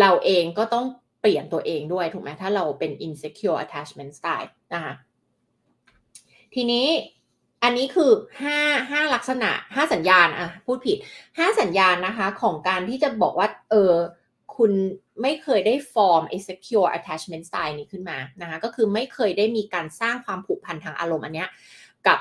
เราเองก็ต้องเปลี่ยนตัวเองด้วยถูกไหมถ้าเราเป็น insecure attachment style นะคะทีนี้อันนี้คือห้าห้าลักษณะห้าสัญญาณอะพูดผิดห้าสัญญาณนะคะของการที่จะบอกว่าเออ คุณไม่เคยได้ฟอร์ม a secure attachment style นี้ขึ้นมานะคะก็คือไม่เคยได้มีการสร้างความผูกพันทางอารมณ์อันเนี้ยกับ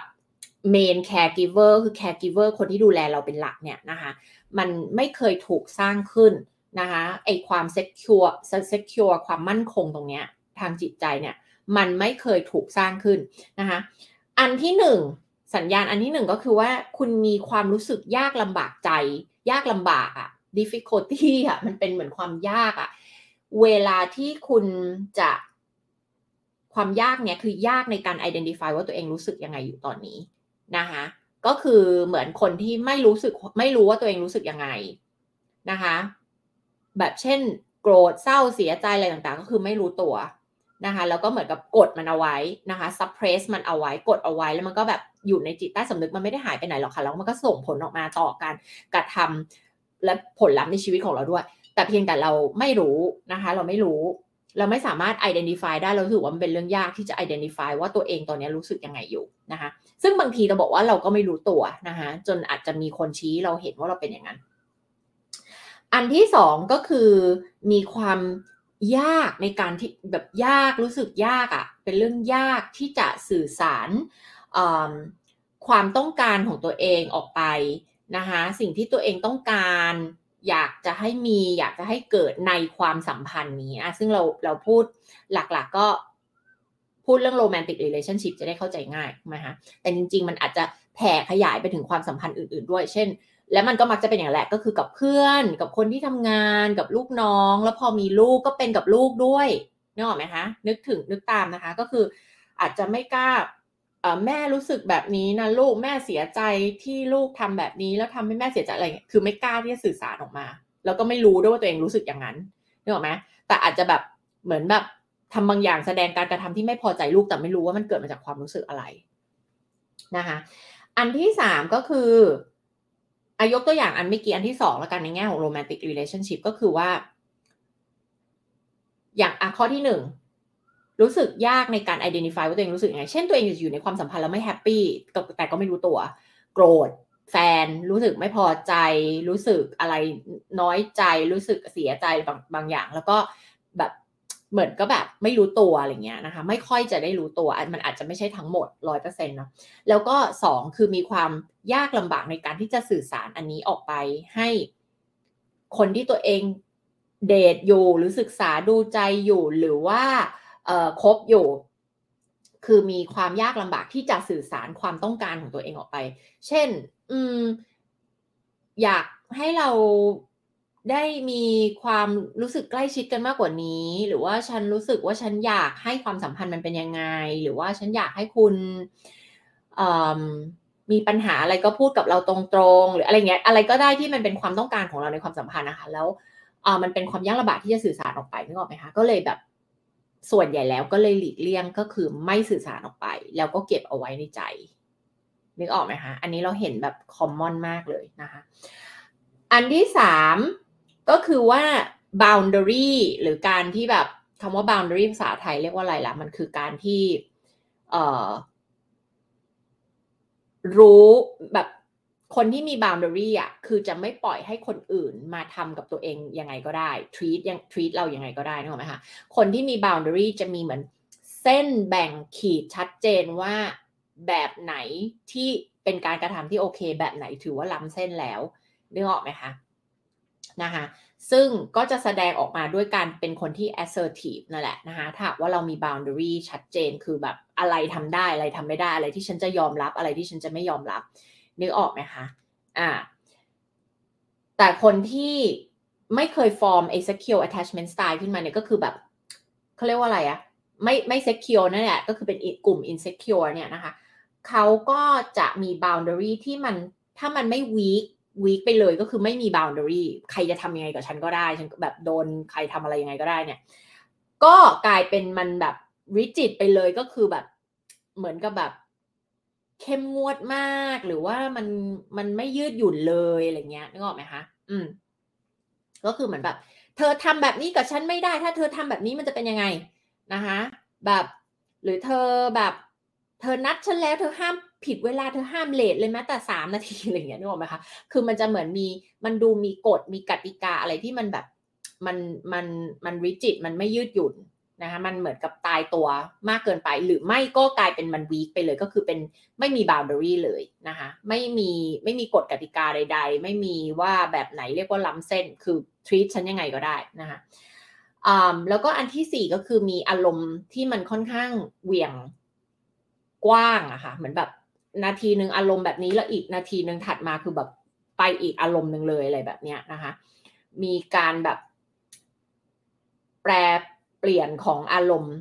main caregiver คือ caregiver คนที่ดูแลเราเป็นหลักเนี่ยนะคะมันไม่เคยถูกสร้างขึ้นนะคะไอความ secure secure ความมั่นคงตรงเนี้ยทางจิตใจเนี่ยมันไม่เคยถูกสร้างขึ้นนะคะอันที่หนึ่งสัญญาณอันที่หนึ่งก็คือว่าคุณมีความรู้สึกยากลำบากใจ ยากลำบากอะ difficulty อะมันเป็นเหมือนความยากอะเวลาที่คุณจะความยากเนี่ยคือยากในการ identify ว่าตัวเองรู้สึกยังไงอยู่ตอนนี้นะคะก็คือเหมือนคนที่ไม่รู้สึกไม่รู้ว่าตัวเองรู้สึกยังไงนะคะแบบเช่น โกรธเศร้าเสียใจอะไรต่างๆ ก็คือไม่รู้ตัวนะคะแล้วก็เหมือนกับกดมันเอาไว้นะคะ suppress มันเอาไว้กดเอาไว้แล้วมันก็แบบอยู่ในจิตใต้สำนึกมันไม่ได้หายไปไหนหรอกค่ะแล้วมันก็ส่งผลออกมาต่อการกระทำ และผลลัพธ์ในชีวิตของเราด้วย แต่เพียงแต่เราไม่รู้นะคะ เราไม่รู้ เราไม่สามารถ identify ได้เราถือว่ามันเป็นเรื่องยากที่จะ identify ว่าตัวเองตอนนี้รู้สึกยังไงอยู่นะคะ ซึ่งบางทีเราบอกว่าเราก็ไม่รู้ตัวนะคะ จนอาจจะมีคนชี้เราเห็นว่าเราเป็นอย่างนั้น อันที่สองก็คือมีความยากในการที่แบบยากรู้สึกยากอะ่ะ เป็นเรื่องยากที่จะสื่อสารความต้องการของตัวเองออกไป นะคะสิ่งที่ตัวเองต้องการอยากจะให้มีอยากจะให้เกิดในความสัมพันธ์นี้อะซึ่งเราเราพูดหลักๆกก็พูดเรื่องโรแมนติกเรลชั่นชิพจะได้เข้าใจง่ายนะคะแต่จริง ๆ มันอาจจะแผ่ขยายไปถึงความสัมพันธ์อื่น ๆ ด้วย เช่น และมันก็มักจะเป็นอย่างแหละก็คือกับเพื่อน กับคนที่ทำงานกับลูกน้อง แล้วพอมีลูกก็เป็นกับลูกด้วยนึกออกไหมคะนึกถึงนึกตามนะคะ ก็คืออาจจะไม่กล้า แม่รู้สึกแบบนี้นะลูกแม่เสียใจที่ลูกทำแบบนี้แล้วทำให้แม่เสียใจอะไรคือไม่กล้าที่จะสื่อสารออกมา แล้วก็ไม่รู้ด้วยว่าตัวเองรู้สึกอย่างนั้นนึกออกไหมแต่อาจจะแบบเหมือนแบบทำบางอย่างแสดงการกระทำที่ไม่พอใจลูกแต่ไม่รู้ว่ามันเกิดมาจากความรู้สึกอะไรนะคะอันที่สามก็คืออายกตัวอย่างอันเมื่อกี้อันที่สองแล้วกันในแง่ของ romantic relationship ก็คือว่า อย่างอข้อที่หนึ่ง รู้สึกยากในการ identify ว่าตัวเองรู้สึกยังไง เช่นตัวเองอยู่ในความสัมพันธ์แล้วไม่ happy แต่ก็ไม่รู้ตัว โกรธ แฟน รู้สึกไม่พอใจ รู้สึกอะไรน้อยใจ รู้สึกเสียใจบางบางอย่าง แล้วก็แบบเหมือนก็แบบไม่รู้ตัวอะไรเงี้ยนะคะ ไม่ค่อยจะได้รู้ตัว มันอาจจะไม่ใช่ทั้งหมดร้อยเปอร์เซ็นต์เนาะ แล้วก็สองคือมีความยากลำบากในการที่จะสื่อสารอันนี้ออกไปให้คนที่ตัวเองเดทอยู่หรือศึกษาดูใจอยู่หรือว่า คบอยู่ คือมีความยากลำบากที่จะสื่อสารความต้องการของตัวเองออกไป เช่น อืม อยากให้เราได้มีความรู้สึกใกล้ชิดกันมากกว่านี้ หรือว่าฉันรู้สึกว่าฉันอยากให้ความสัมพันธ์มันเป็นยังไง หรือว่าฉันอยากให้คุณมีปัญหาอะไรก็พูดกับเราตรงๆ หรืออะไรเงี้ยอะไรก็ได้ที่มันเป็นความต้องการของเราในความสัมพันธ์นะคะ แล้วมันเป็นความยากลำบากที่จะสื่อสารออกไปนึกออกไหมคะก็เลยแบบ ส่วนใหญ่แล้วก็เลยหลีกเลี่ยงก็คือไม่สื่อสารออกไป แล้วก็เก็บเอาไว้ในใจ นึกออกไหมคะอันนี้เราเห็นแบบคอมมอนมากเลยนะคะอันที่สามก็คือว่า boundary หรือการที่แบบคำว่า boundary ภาษาไทยเรียกว่าอะไรล่ะ มันคือการที่รู้แบบ คนที่มี boundary อะคือจะไม่ปล่อยให้คนอื่นมาทำกับตัวเองยังไงก็ได้ treat ยัง treat เรายังไงก็ได้นึกออกไหมคะคนที่มี boundary จะมีเหมือนเส้นแบ่งขีดชัดเจนว่าแบบไหนที่เป็นการกระทำที่โอเค แบบไหนถือว่าล้ำเส้นแล้วนึกออกไหมคะนะคะซึ่งก็จะแสดงออกมาด้วยการเป็นคนที่ assertive นั่นแหละนะคะถ้าว่าเรามี boundary ชัดเจนคือแบบอะไรทำได้อะไรทำไม่ได้อะไรที่ฉันจะยอมรับอะไรที่ฉันจะไม่ยอมรับ นึกออกไหมคะอ่าแต่คนที่ไม่เคยฟอร์ม a secure attachment style ขึ้นมาเนี่ยก็คือแบบเขาเรียกว่าอะไรอะไม่ไม่ secure นั่นแหละก็คือเป็นกลุ่ม insecure เนี่ยนะคะเขาก็จะมี boundary ที่มันถ้ามันไม่ weak วีคไปเลยก็คือไม่มี boundary ใครจะทำยังไงกับฉันก็ได้ฉันแบบโดนใครทำอะไรยังไงก็ได้เนี่ยก็กลายเป็นมันแบบริจิตไปเลยก็คือแบบเหมือนกับแบบ เข้มงวดมากหรือว่ามันมันไม่ยืดหยุ่นเลยอะไรเงี้ยนึกออกไหมคะอืม ก็คือเหมือนแบบ เธอทำแบบนี้กับฉันไม่ได้ ถ้าเธอทำแบบนี้มันจะเป็นยังไงนะคะ แบบหรือเธอแบบ เธอนัดฉันแล้ว เธอห้ามผิดเวลาเธอห้ามเลทเลยแม้แต่สามนาทีอะไรเงี้ยนึกออกไหมคะคือมันจะเหมือนมีมันดูมีกฎมีกติกาอะไรที่มันแบบ มันมันมันริจิตมันไม่ยืดหยุ่น นะคะมันเหมือนกับตายตัวมากเกินไป หรือไม่ก็กลายเป็นมันวีคไปเลยก็คือเป็นไม่มีบาวเดอรี่เลยนะคะไม่มีไม่มีกฎกติกาใด ๆ ไม่มีว่าแบบไหนเรียกว่าล้ำเส้น คือทรีตฉันยังไงก็ได้นะคะแล้วก็อันที่สี่ก็คือมีอารมณ์ที่มันค่อนข้างเหวี่ยงกว้างอะค่ะเหมือนแบบนาทีหนึ่งอารมณ์แบบนี้แล้วอีกนาทีหนึ่งถัดมาคือแบบไปอีกอารมณ์หนึ่งเลยอะไรแบบเนี้ยนะคะ มีการแบบแปร เปลี่ยนของอารมณ์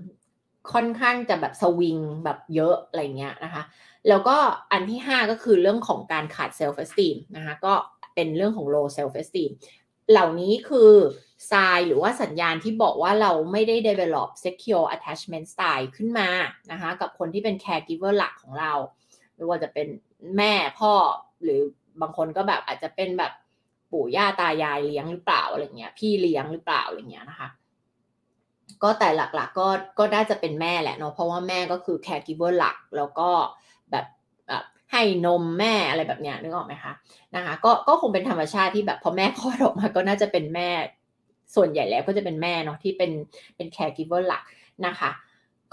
ค่อนข้างจะแบบสวิงแบบเยอะอะไรเงี้ยนะคะ แล้วก็อันที่ห้าก็คือเรื่องของการขาดเซลฟ์เอสติมนะคะก็เป็นเรื่องของ low self esteem เหล่านี้คือทรายหรือว่าสัญญาณที่บอกว่าเราไม่ได้ develop secure attachment style ขึ้นมานะคะกับคนที่เป็น caregiver หลักของเรา ไม่ว่าจะเป็นแม่พ่อหรือบางคนก็แบบอาจจะเป็นแบบปู่ย่าตายายเลี้ยงหรือเปล่าอะไรเงี้ยพี่เลี้ยงหรือเปล่าอะไรเงี้ยนะคะ ก็แต่หลักๆก็ก็ได้จะเป็นแม่แหละเนาะเพราะว่าแม่ก็คือ caregiver หลักแล้วก็แบบแบบให้นมแม่อะไรแบบเนี้ยนึกออกไหมคะนะคะก็ก็คงเป็นธรรมชาติที่แบบพอแม่คลอดออกมาก็น่าจะเป็นแม่ส่วนใหญ่แล้วก็จะเป็นแม่เนาะที่เป็นเป็น caregiver หลักนะคะ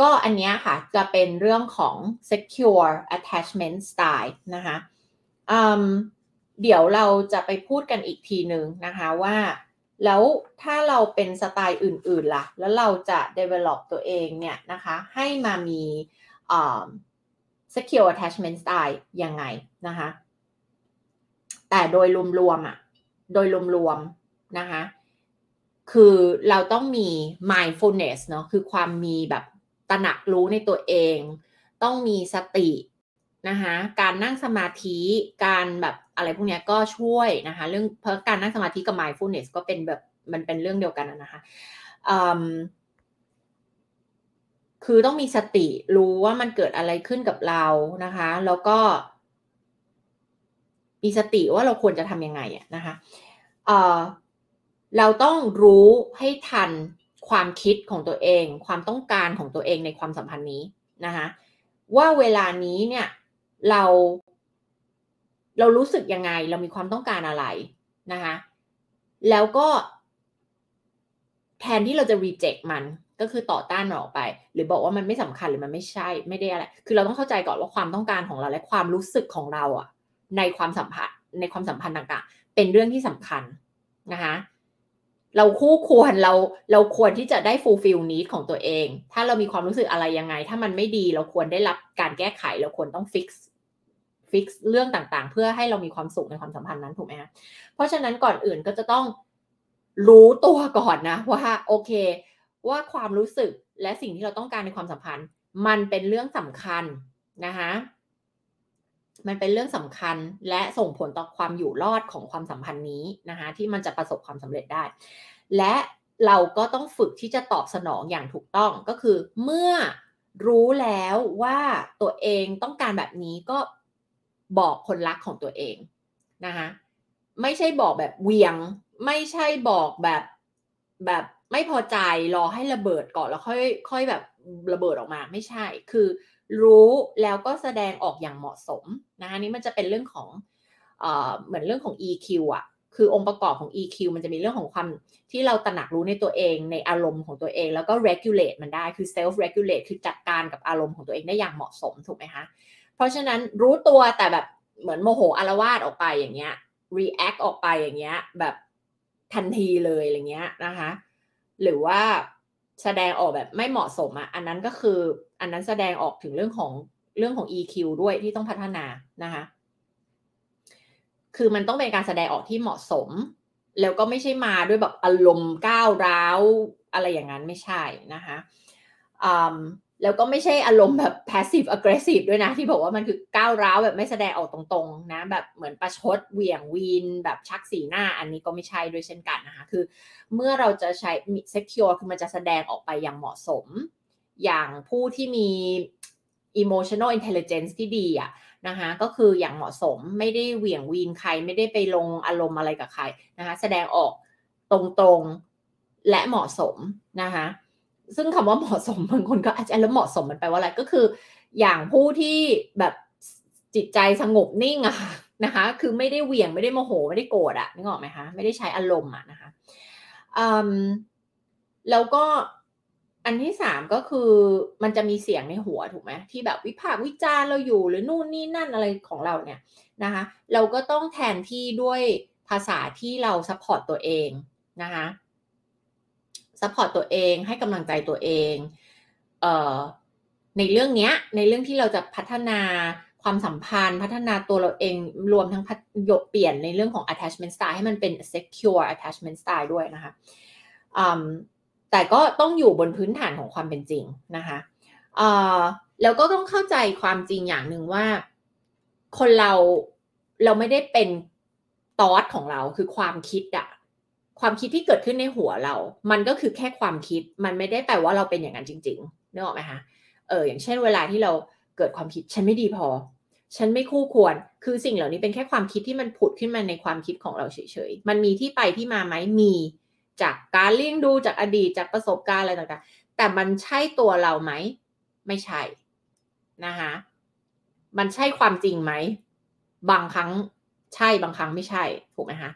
ก็อันนี้ค่ะจะเป็นเรื่องของ secure attachment style นะคะเดี๋ยวเราจะไปพูดกันอีกทีหนึ่งนะคะว่า แล้วถ้าเราเป็นสไตล์อื่นๆล่ะ แล้วเราจะ develop ตัวเองเนี่ยนะคะ ให้มามี secure attachment style ยังไงนะคะ แต่โดยรวมๆอะ โดยรวมๆนะคะ คือเราต้องมี mindfulness เนาะ คือความมีแบบตระหนักรู้ในตัวเอง ต้องมีสติ นะคะการนั่งสมาธิการแบบอะไรพวกนี้ก็ช่วยนะคะ เรื่องเพราะการนั่งสมาธิกับ mindfulness ก็เป็นแบบมันเป็นเรื่องเดียวกันนะคะคือต้องมีสติรู้ว่ามันเกิดอะไรขึ้นกับเรานะคะ แล้วก็ มีสติว่าเราควรจะทำยังไงนะคะเเราต้องรู้ให้ทันความคิดของตัวเอง ความต้องการของตัวเองในความสัมพันธ์นี้นะคะว่าเวลานี้เนี่ย เรา เรารู้สึกยังไง เรามีความต้องการอะไรนะคะ แล้วก็ แทนที่เราจะ reject มันก็คือต่อต้านมันออกไป หรือบอกว่ามันไม่สำคัญหรือมันไม่ใช่ไม่ได้อะไร คือเราต้องเข้าใจก่อนว่าความต้องการของเราและความรู้สึกของเราอะ ในความสัมพันธ์ในความสัมพันธ์ต่างๆ เป็นเรื่องที่สำคัญนะคะเราคู่ควรเราเราควรที่จะได้ fulfill need ของตัวเอง ถ้าเรามีความรู้สึกอะไรยังไง ถ้ามันไม่ดีเราควรได้รับการแก้ไข เราควรต้อง fix fix เรื่องต่างๆ เพื่อให้เรามีความสุขในความสัมพันธ์นั้นถูกไหมคะเพราะฉะนั้นก่อนอื่นก็จะต้องรู้ตัวก่อนนะว่าโอเค ว่าความรู้สึกและสิ่งที่เราต้องการในความสัมพันธ์ มันเป็นเรื่องสำคัญนะคะมันเป็นเรื่องสำคัญและส่งผลต่อความอยู่รอดของความสัมพันธ์นี้นะคะที่มันจะประสบความสำเร็จได้ และเราก็ต้องฝึกที่จะตอบสนองอย่างถูกต้องก็คือ เมื่อรู้แล้วว่าตัวเองต้องการแบบนี้ก็ บอกคนรักของตัวเองนะคะไม่ใช่บอกแบบเวียง ไม่ใช่บอกแบบแบบไม่พอใจรอให้ระเบิดก่อนแล้วค่อยค่อยแบบระเบิดออกมาไม่ใช่ คือรู้แล้วก็แสดงออกอย่างเหมาะสมนะคะนี่มันจะเป็นเรื่องของเออเหมือนเรื่องของ EQ อะคือองค์ประกอบของ EQ มันจะมีเรื่องของความที่เราตระหนักรู้ในตัวเองในอารมณ์ของตัวเอง แล้วก็ regulate มันได้คือ self regulate คือจัดการกับอารมณ์ของตัวเองได้อย่างเหมาะสมถูกไหมคะ เพราะฉะนั้นรู้ตัวแต่แบบเหมือนโมโหอารวาสออกไปอย่างเงี้ย react ออกไปอย่างเงี้ย แบบทันทีเลยอะไรเงี้ยนะคะ หรือว่าแสดงออกแบบไม่เหมาะสมอะอันนั้นก็คืออันนั้นแสดงออกถึงเรื่องของเรื่องของ EQ ด้วยที่ต้องพัฒนานะคะ คือมันต้องเป็นการแสดงออกที่เหมาะสม แล้วก็ไม่ใช่มาด้วยแบบอารมณ์ก้าวร้าว อะไรอย่างนั้นไม่ใช่นะคะ แล้วก็ไม่ใช่อารมณ์แบบ passive aggressive ด้วยนะ ที่บอกว่ามันคือก้าวร้าวแบบไม่แสดงออกตรงๆ นะ แบบเหมือนประชดเหวี่ยงวีน แบบชักสีหน้าอันนี้ก็ไม่ใช่ด้วยเช่นกันนะคะ คือเมื่อเราจะใช้ secure คือมันจะแสดงออกไปอย่างเหมาะสม อย่างผู้ที่มี emotional intelligence ที่ดีอะนะคะก็คืออย่างเหมาะสมไม่ได้เหวี่ยงวีนใครไม่ได้ไปลงอารมณ์อะไรกับใครนะคะแสดงออกตรงๆและเหมาะสมนะคะ ซึ่งคำว่าเหมาะสมบางคนก็อาจจะแล้วเหมาะสมมันแปลว่าอะไรก็คือ อย่างผู้ที่แบบจิตใจสงบนิ่งอะนะคะ คือไม่ได้เหวี่ยงไม่ได้โมโห ไม่ได้โกรธอะนึกออกไหมคะไม่ได้ใช้อารมณ์อะนะคะแล้วก็อันที่สามก็คือมันจะมีเสียงในหัวถูกไหมที่แบบวิพากษ์วิจารณ์เราอยู่หรือนู่นนี่นั่นอะไรของเราเนี่ยนะคะ เราก็ต้องแทนที่ด้วยภาษาที่เรา support ตัวเองนะคะ support ตัวเอง ให้กำลังใจตัวเองเอ่อในเรื่องนี้ในเรื่องที่เราจะพัฒนาความสัมพันธ์ พัฒนาตัวเราเองรวมทั้งพัฒยเปลี่ยนในเรื่องของ attachment style ให้มันเป็น secure attachment style ด้วยนะคะแต่ก็ต้องอยู่บนพื้นฐานของความเป็นจริงนะคะแล้วก็ต้องเข้าใจความจริงอย่างหนึ่งว่า คนเราเราไม่ได้เป็นตอสของเราคือความคิดอะ ความคิดที่เกิดขึ้นในหัวเรา มันก็คือแค่ความคิด มันไม่ได้แปลว่าเราเป็นอย่างนั้นจริงๆนึกออกไหมคะเอออย่างเช่นเวลาที่เราเกิดความคิดฉันไม่ดีพอ ฉันไม่คู่ควร คือสิ่งเหล่านี้เป็นแค่ความคิดที่มันผุดขึ้นมาในความคิดของเราเฉยๆ มันมีที่ไปที่มาไหมมี จากการเลี้ยงดูจากอดีตจากประสบการณ์อะไรต่างๆ แต่มันใช่ตัวเราไหม ไม่ใช่นะคะมันใช่ความจริงไหม บางครั้งใช่บางครั้งไม่ใช่ถูกไหมคะ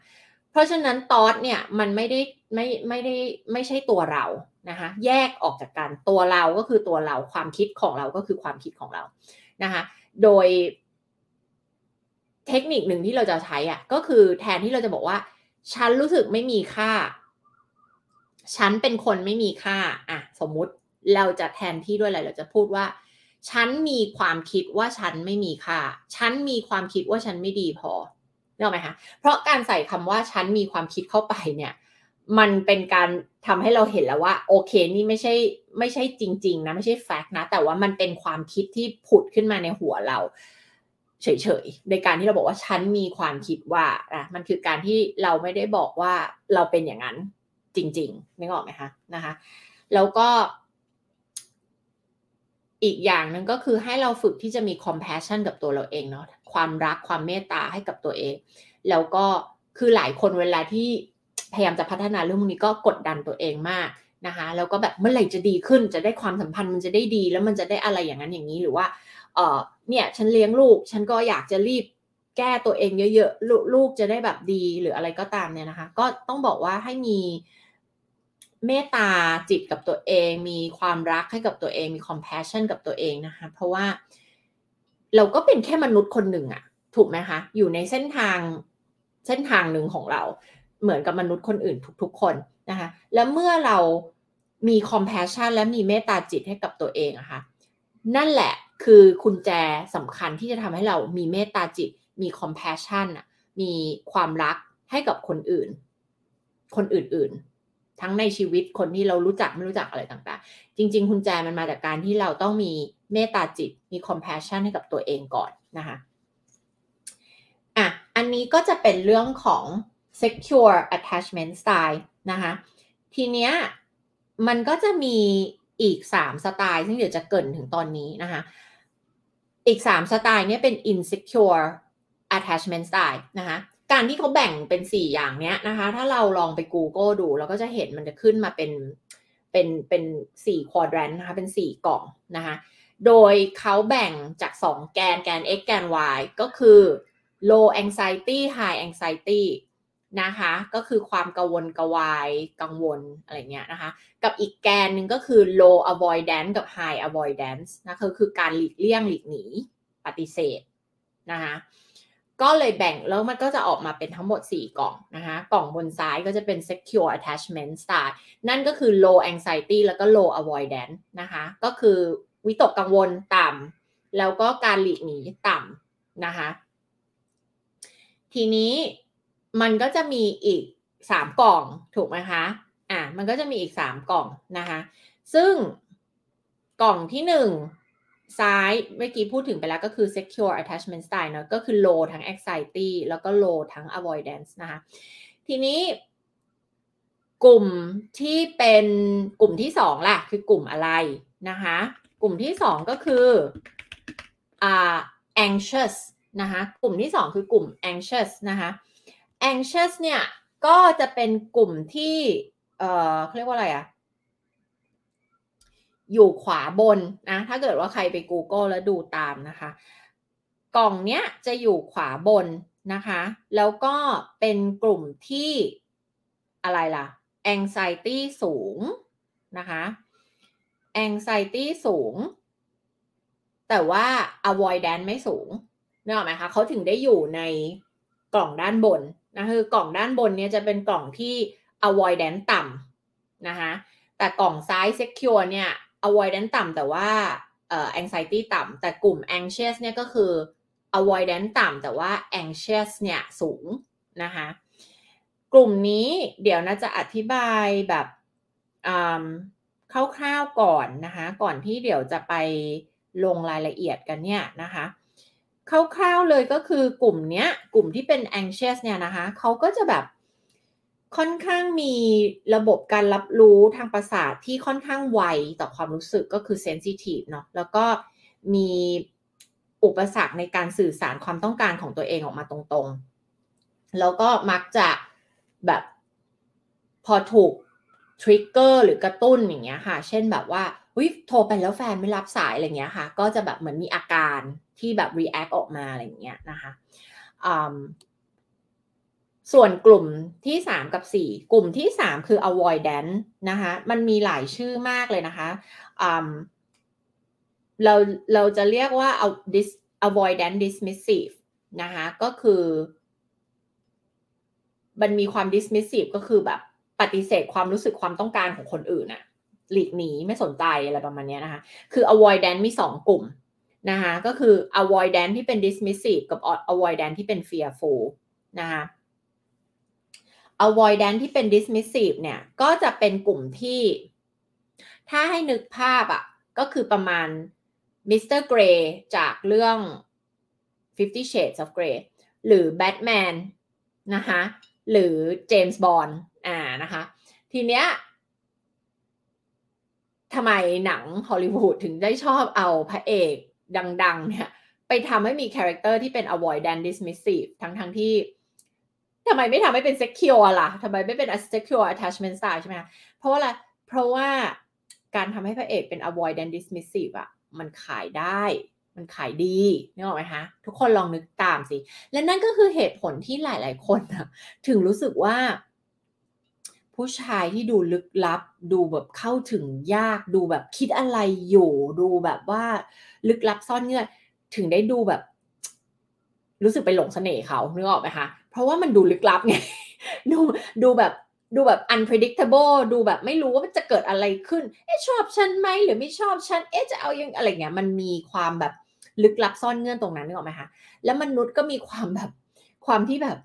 ราะฉะนั้นตอสเนี่ยมันไม่ได้ไม่ไม่ได้ไม่ใช่ตัวเรานะคะแยกออกจากกันตัวเราก็คือตัวเราความคิดของเราก็คือความคิดของเรานะคะโดยเทคนิคหนึ่งที่เราจะใช้อะก็คือแทนที่เราจะบอกว่า ฉันรู้สึกไม่มีค่า ฉันเป็นคนไม่มีค่าอะสมมุติเราจะแทนที่ด้วยอะไรเราจะพูดว่า ฉันมีความคิดว่าฉันไม่มีค่า ฉันมีความคิดว่าฉันไม่ดีพอ นึกไหมคะเพราะการใส่คำว่าฉันมีความคิดเข้าไปเนี่ย มันเป็นการทำให้เราเห็นแล้วว่า โอเคนี่ไม่ใช่ไม่ใช่จริง ๆ นะ ไม่ใช่แฟกต์นะ แต่ว่ามันเป็นความคิดที่ผุดขึ้นมาในหัวเรา เฉยๆในการที่เราบอกว่าฉันมีความคิดว่าอะมันคือการที่เราไม่ได้บอกว่าเราเป็นอย่างนั้นจริงๆนึกออกไหมคะนะคะ แล้วก็ อีกอย่างหนึ่งก็คือให้เราฝึกที่จะมี compassion กับตัวเราเองเนาะ ความรักความเมตตาให้กับตัวเอง แล้วก็คือหลายคนเวลาที่พยายามจะพัฒนาเรื่องพวกนี้ก็กดดันตัวเองมากนะคะแล้วก็แบบเมื่อไหร่จะดีขึ้นจะได้ความสัมพันธ์มันจะได้ดี แล้วมันจะได้อะไรอย่างนั้นอย่างนี้หรือว่าเออเนี่ยฉันเลี้ยงลูก ฉันก็อยากจะรีบแก้ตัวเองเยอะๆลูกจะได้แบบดีหรืออะไรก็ตามเนี่ยนะคะ ก็ต้องบอกว่าให้มีเมตตาจิตกับตัวเอง มีความรักให้กับตัวเอง มี compassion กับตัวเองนะคะ เพราะว่า เราก็เป็นแค่มนุษย์คนหนึ่งอะถูกไหมคะ อยู่ในเส้นทางเส้นทางหนึ่งของเรา เหมือนกับมนุษย์คนอื่นทุกๆคนนะคะ แล้วเมื่อเรามี compassion และมีเมตตาจิตให้กับตัวเองอะคะ่ะนั่นแหละคือคุณแจสำคัญที่จะทำให้เรามีเมตตาจิต มี compassion มีความรักให้กับคนอื่น คนอื่นๆ ทั้งในชีวิตคนที่เรารู้จักไม่รู้จักอะไรต่างๆ จริง ๆ คุณแจมันมาจากการที่เราต้องมี เมตตาจิตมี compassion ให้กับตัวเองก่อนนะคะอะอันนี้ก็จะเป็นเรื่องของ secure attachment style นะคะทีเนี้ยมันก็จะมีอีก 3 สไตล์ ซึ่งเดี๋ยวจะเกินถึงตอนนี้นะคะอีก 3 สไตล์นี้เป็น insecure attachment style นะคะการที่เขาแบ่งเป็น 4 อย่างเนี้ยนะคะ ถ้าเราลองไป Google ดู เราก็จะเห็นมันจะขึ้นมาเป็นเป็นเป็น4 quadrant นะคะ เป็น 4 กล่องนะคะ โดยเขาแบ่งจาก 2 แกนแกน x แกน y ก็คือ low anxiety high anxiety นะคะ ก็คือความกังวลกวาย กังวลอะไรเงี้ยนะคะ กับอีกแกนหนึ่งก็คือ low avoidance กับ high avoidance นะคือคือการหลีกเลี่ยงหลีกหนีปฏิเสธนะคะก็เลยแบ่งแล้วมันก็จะออกมาเป็นทั้งหมด 4 กล่องนะคะกล่องบนซ้ายก็จะเป็น secure attachment style นั่นก็คือ low anxiety แล้วก็ low avoidance นะคะ ก็คือ วิตกกังวลต่ำแล้วก็การหลีกหนีต่ำนะคะ ทีนี้มันก็จะมีอีกสามกล่องถูกไหมคะอะมันก็จะมีอีกสามกล่องนะคะ ซึ่งกล่องที่หนึ่งซ้ายเมื่อกี้พูดถึงไปแล้วก็คือ secure attachment style เนาะก็คือ low ทั้ง anxiety แล้วก็ low ทั้ง avoidance นะคะ ทีนี้กลุ่มที่เป็นกลุ่มที่สองล่ะ คือกลุ่มอะไรนะคะ กลุ่มที่สองก็คืออ่า anxious นะคะกลุ่มที่สองคือกลุ่ม anxious นะคะ anxious เนี่ยก็จะเป็นกลุ่มที่เอ่อเขาเรียกว่าอะไรอะอยู่ขวาบนนะถ้าเกิดว่าใครไป Google แล้วดูตามนะคะ กล่องเนี้ยจะอยู่ขวาบนนะคะ แล้วก็เป็นกลุ่มที่อะไรล่ะ anxiety สูงนะคะ anxiety สูง แต่ว่า avoidance ไม่สูงนึกออกไหมคะเขาถึงได้อยู่ในกล่องด้านบนนะคือกล่องด้านบนเนี่ยจะเป็นกล่องที่ avoidance ต่ำนะคะแต่กล่องซ้าย secure เนี่ย avoidance ต่ำแต่ว่าเอ่อ anxiety ต่ำแต่กลุ่ม anxious เนี่ยก็คือ avoidance ต่ำแต่ว่า anxious เนี่ยสูงนะคะกลุ่มนี้เดี๋ยวน่าจะอธิบายแบบ คร่าวๆก่อนนะคะ ก่อนที่เดี๋ยวจะไปลงรายละเอียดกันเนี่ยนะคะคร่าวๆเลยก็คือกลุ่มเนี้ย กลุ่มที่เป็น anxious เนี่ยนะคะเขาก็จะแบบค่อนข้างมีระบบการรับรู้ทางประสาทที่ค่อนข้างไวต่อความรู้สึกก็คือ sensitive เนาะแล้วก็มีอุปสรรคในการสื่อสารความต้องการของตัวเองออกมาตรงๆ แล้วก็มักจะแบบพอถูก ทริกเกอร์หรือกระตุ้นอย่างเงี้ยค่ะ เช่นแบบว่าวิโทรไปแล้วแฟนไม่รับสายอะไรเงี้ยค่ะ ก็จะแบบเหมือนมีอาการที่แบบ react ออกมาอะไรเงี้ยนะคะส่วนกลุ่มที่ 3 กับ 4 กลุ่มที่ 3 คือ avoidance นะคะมันมีหลายชื่อมากเลยนะคะเราเราจะเรียกว่า avoidance dismissive นะคะก็คือ มันมีความ dismissive ก็คือแบบ ปฏิเสธความรู้สึกความต้องการของคนอื่นอะหลีกหนีไม่สนใจอะไรประมาณนี้นะคะ คือ avoidance มี 2 กลุ่มนะคะก็คือ avoidance ที่เป็น dismissive กับ avoidance ที่เป็น fearful นะคะ avoidance ที่เป็น dismissive เนี่ยก็จะเป็นกลุ่มที่ ถ้าให้นึกภาพอะ่ะก็คือประมาณ Mr. Grey จากเรื่อง Fifty Shades of Grey หรือ Batman นะคะหรือ James Bond อ่านะคะ ทีเนี้ยทำไมหนังฮอลลีวูดถึงได้ชอบเอาพระเอกดัง ๆ เนี่ย ไปทำให้มี character ที่เป็น avoidant dismissive ทั้งๆที่ทำไมไม่ทำให้เป็น secure ล่ะทำไมไม่เป็น secure attachment style ใช่ไหมเพราะว่าอะไรเพราะว่าการทำให้พระเอกเป็น avoidant dismissive อะมันขายได้ มันขายดีนึกออกไหมคะทุกคนลองนึกตามสิ และนั่นก็คือเหตุผลที่หลาย ๆ คนถึงรู้สึกว่า ผู้ชายที่ดูลึกลับ ดูแบบเข้าถึงยากดูแบบคิดอะไรอยู่ดูแบบว่าลึกลับซ่อนเงื่อนถึงได้ดูแบบ รู้สึกไปหลงเสน่ห์เขานึกออกไหมคะเพราะว่ามันดูลึกลับไงดูดูแบบดูแบบ unpredictable ดูแบบไม่รู้ว่ามันจะเกิดอะไรขึ้น เอ๊ะชอบฉันไหมหรือไม่ชอบฉัน เอ๊ะจะเอายังอะไรเงี้ย มันมีความแบบลึกลับซ่อนเงื่อนตรงนั้นนึกออกไหมคะ แล้วมนุษย์ก็มีความแบบความที่แบบ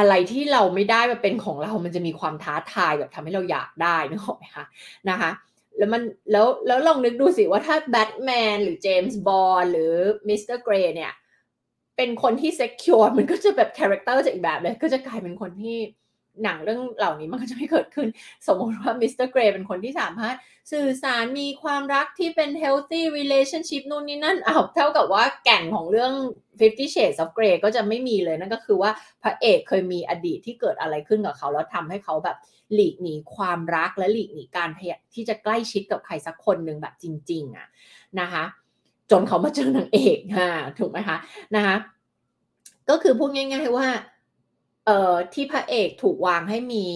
อะไรที่เราไม่ได้มาเป็นของเรา มันจะมีความท้าทายแบบทำให้เราอยากได้นึกออกไหมคะนะคะแล้วมันแล้วแล้วลองนึกดูสิว่าถ้าแบทแมนหรือ James Bond หรือ Mr. Grey เนี่ยเป็นคนที่ secure มันก็จะแบบ character จะอีกแบบเลย ก็จะกลายเป็นคนที่ หนังเรื่องเหล่านี้มันก็จะไม่เกิดขึ้น สมมติว่า Mr. Grey เป็นคนที่สามารถสื่อสารมีความรักที่เป็น healthy relationship นู่นนี่นั่นเอาเท่ากับว่าแก่นของเรื่อง Fifty Shades of Grey ก็จะไม่มีเลย นั่นก็คือว่าพระเอกเคยมีอดีตที่เกิดอะไรขึ้นกับเขา แล้วทำให้เขาแบบหลีกหนีความรักและหลีกหนีการพยายามที่จะใกล้ชิดกับใครสักคนหนึ่งแบบจริง ๆอะนะคะจนเขามาเจอนางเอกฮะถูกไหมคะนะคะก็คือพูดง่าย ๆ ว่า เอ่อที่พระเอกถูกวางให้มี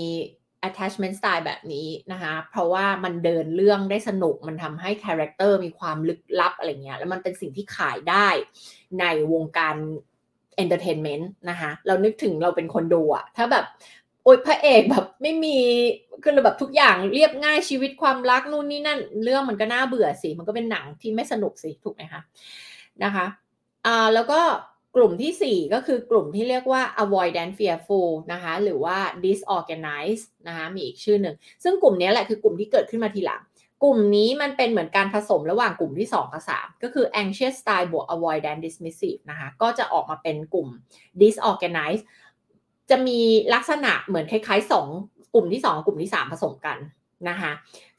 attachment style แบบนี้นะคะ เพราะว่ามันเดินเรื่องได้สนุก มันทำให้ character มีความลึกลับอะไรเงี้ย แล้วมันเป็นสิ่งที่ขายได้ในวงการ entertainment นะคะ เรานึกถึงเราเป็นคนดูอะถ้าแบบ โอ๊ยพระเอกแบบไม่มีคือแบบทุกอย่างเรียบง่ายชีวิตความรักนู่นนี่นั่น เรื่องมันก็น่าเบื่อสิ มันก็เป็นหนังที่ไม่สนุกสิ ถูกไหมคะ นะคะ อ่า แล้วก็ กลุ่มที่ 4 ก็คือกลุ่มที่เรียกว่า avoidant fearful นะคะ หรือว่า disorganized นะคะมีอีกชื่อหนึ่ง ซึ่งกลุ่มนี้แหละคือกลุ่มที่เกิดขึ้นมาทีหลัง กลุ่มนี้มันเป็นเหมือนการผสมระหว่างกลุ่มที่ 2 กับ 3 ก็คือ anxious style บวก avoidant dismissive นะคะ ก็จะออกมาเป็นกลุ่ม disorganized จะมีลักษณะเหมือนคล้ายๆ 2 กลุ่มที่ 2 กลุ่มที่ 3 ผสมกันนะคะ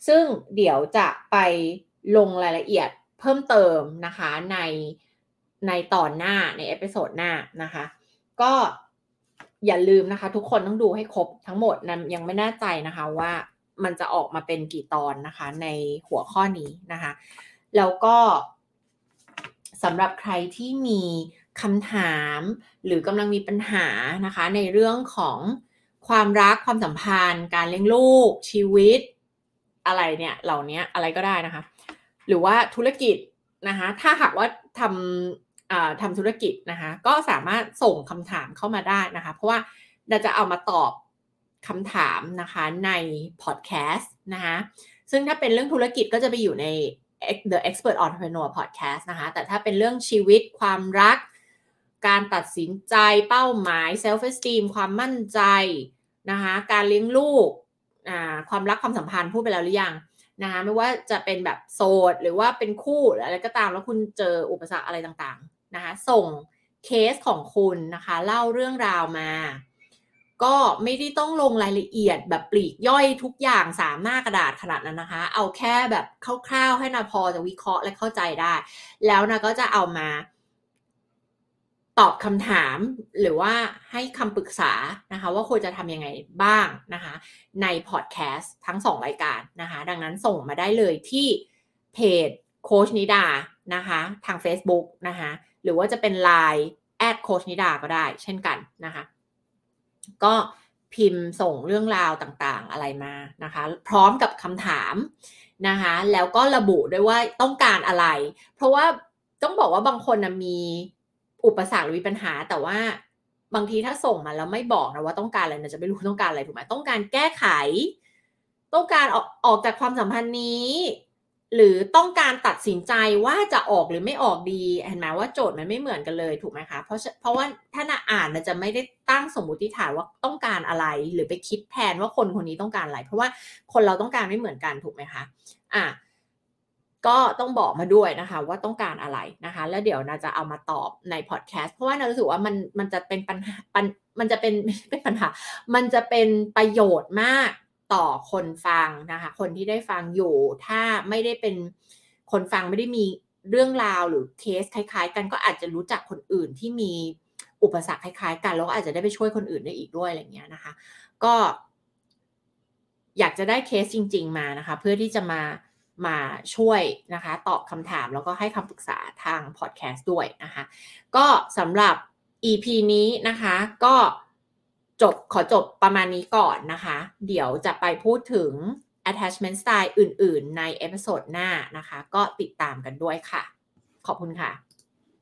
ซึ่งเดี๋ยวจะไปลงรายละเอียดเพิ่มเติมนะคะใน ในตอนหน้าใน episode หน้านะคะ ก็อย่าลืมนะคะ ทุกคนต้องดูให้ครบทั้งหมดนะยังไม่แน่ใจนะคะว่ามันจะออกมาเป็นกี่ตอนนะคะ ในหัวข้อนี้นะคะ แล้วก็สำหรับใครที่มีคำถามหรือกำลังมีปัญหานะคะ ในเรื่องของความรักความสัมพันธ์ การเลี้ยงลูก ชีวิต อะไรเนี่ยเหล่านี้อะไรก็ได้นะคะ หรือว่าธุรกิจนะคะ ถ้าหากว่าทำ ทำธุรกิจนะคะ ก็สามารถส่งคำถามเข้ามาได้นะคะ เพราะว่าเราจะเอามาตอบคำถามนะคะในพอดแคสต์นะคะซึ่งถ้าเป็นเรื่องธุรกิจก็จะไปอยู่ใน The Expert Entrepreneur Podcast นะคะ แต่ถ้าเป็นเรื่องชีวิตความรัก การตัดสินใจเป้าหมาย self esteem ความมั่นใจนะคะการเลี้ยงลูกความรักความสัมพันธ์พูดไปแล้วหรือยังนะคะไม่ว่าจะเป็นแบบโสดหรือว่าเป็นคู่หรืออะไรก็ตามแล้วคุณเจออุปสรรคอะไรต่าง นะคะส่งเคสของคุณนะคะเล่าเรื่องราวมา ก็ไม่ได้ต้องลงรายละเอียดแบบปลีกย่อยทุกอย่างสามหน้ากระดาษขนาดนั้นนะคะ เอาแค่แบบคร่าวๆให้นาพอจะวิเคราะห์และเข้าใจได้ แล้วนะก็จะเอามาตอบคำถามหรือว่าให้คำปรึกษานะคะว่าควรจะทำยังไงบ้างนะคะในพอดแคสต์ทั้งสองรายการนะคะดังนั้นส่งมาได้เลยที่เพจโคชนิดานะคะทาง Facebook นะคะ หรือว่าจะเป็น Line แอดโคชนิดาก็ได้เช่นกันนะคะ ก็พิมพ์ส่งเรื่องราวต่างๆอะไรมานะคะ พร้อมกับคำถามนะคะ แล้วก็ระบุด้วยว่าต้องการอะไร เพราะว่าต้องบอกว่าบางคนนะมีอุปสรรคหรือมีปัญหา แต่ว่าบางทีถ้าส่งมาแล้วไม่บอกนะว่าต้องการอะไรนะจะไม่รู้ต้องการอะไรถูกไหมต้องการแก้ไข ต้องการออกออกจากความสัมพันธ์นี้ หรือต้องการตัดสินใจว่าจะออกหรือไม่ออกดีเห็นไหมว่าโจทย์มันไม่เหมือนกันเลยถูกไหมคะเพราะเพราะว่าถ้านอ่านมันจะไม่ได้ตั้งสมมติฐานว่าต้องการอะไร หรือไปคิดแทนว่าคนคนนี้ต้องการอะไร เพราะว่าคนเราต้องการไม่เหมือนกันถูกไหมคะอะก็ต้องบอกมาด้วยนะคะว่าต้องการอะไรนะคะ แล้วเดี๋ยวนาจะเอามาตอบในพอดแคสต์เพราะว่านารู้สึกว่ามันมันจะเป็นปัญหามันจะเป็นเป็นปัญหา มันจะเป็นประโยชน์มาก ต่อคนฟังนะคะ คนที่ได้ฟังอยู่ ถ้าไม่ได้เป็นคนฟังไม่ได้มีเรื่องราวหรือเคสคล้าย ๆ กันก็อาจจะรู้จักคนอื่นที่มีอุปสรรคคล้ายๆ กันแล้วอาจจะได้ไปช่วยคนอื่นได้อีกด้วยอะไรเงี้ยนะคะ ก็ อยากจะได้เคสจริง ๆ มานะคะ เพื่อที่จะมามาช่วยนะคะ ตอบคำถามแล้วก็ให้คำปรึกษาทางพอดแคสต์ด้วยนะคะ ก็สำหรับ EP นี้นะคะ ก็ จบขอจบประมาณนี้ก่อนนะคะ เดี๋ยวจะไปพูดถึง attachment style อื่น ๆ ใน episode หน้านะคะ ก็ติดตามกันด้วยค่ะ ขอบคุณค่ะ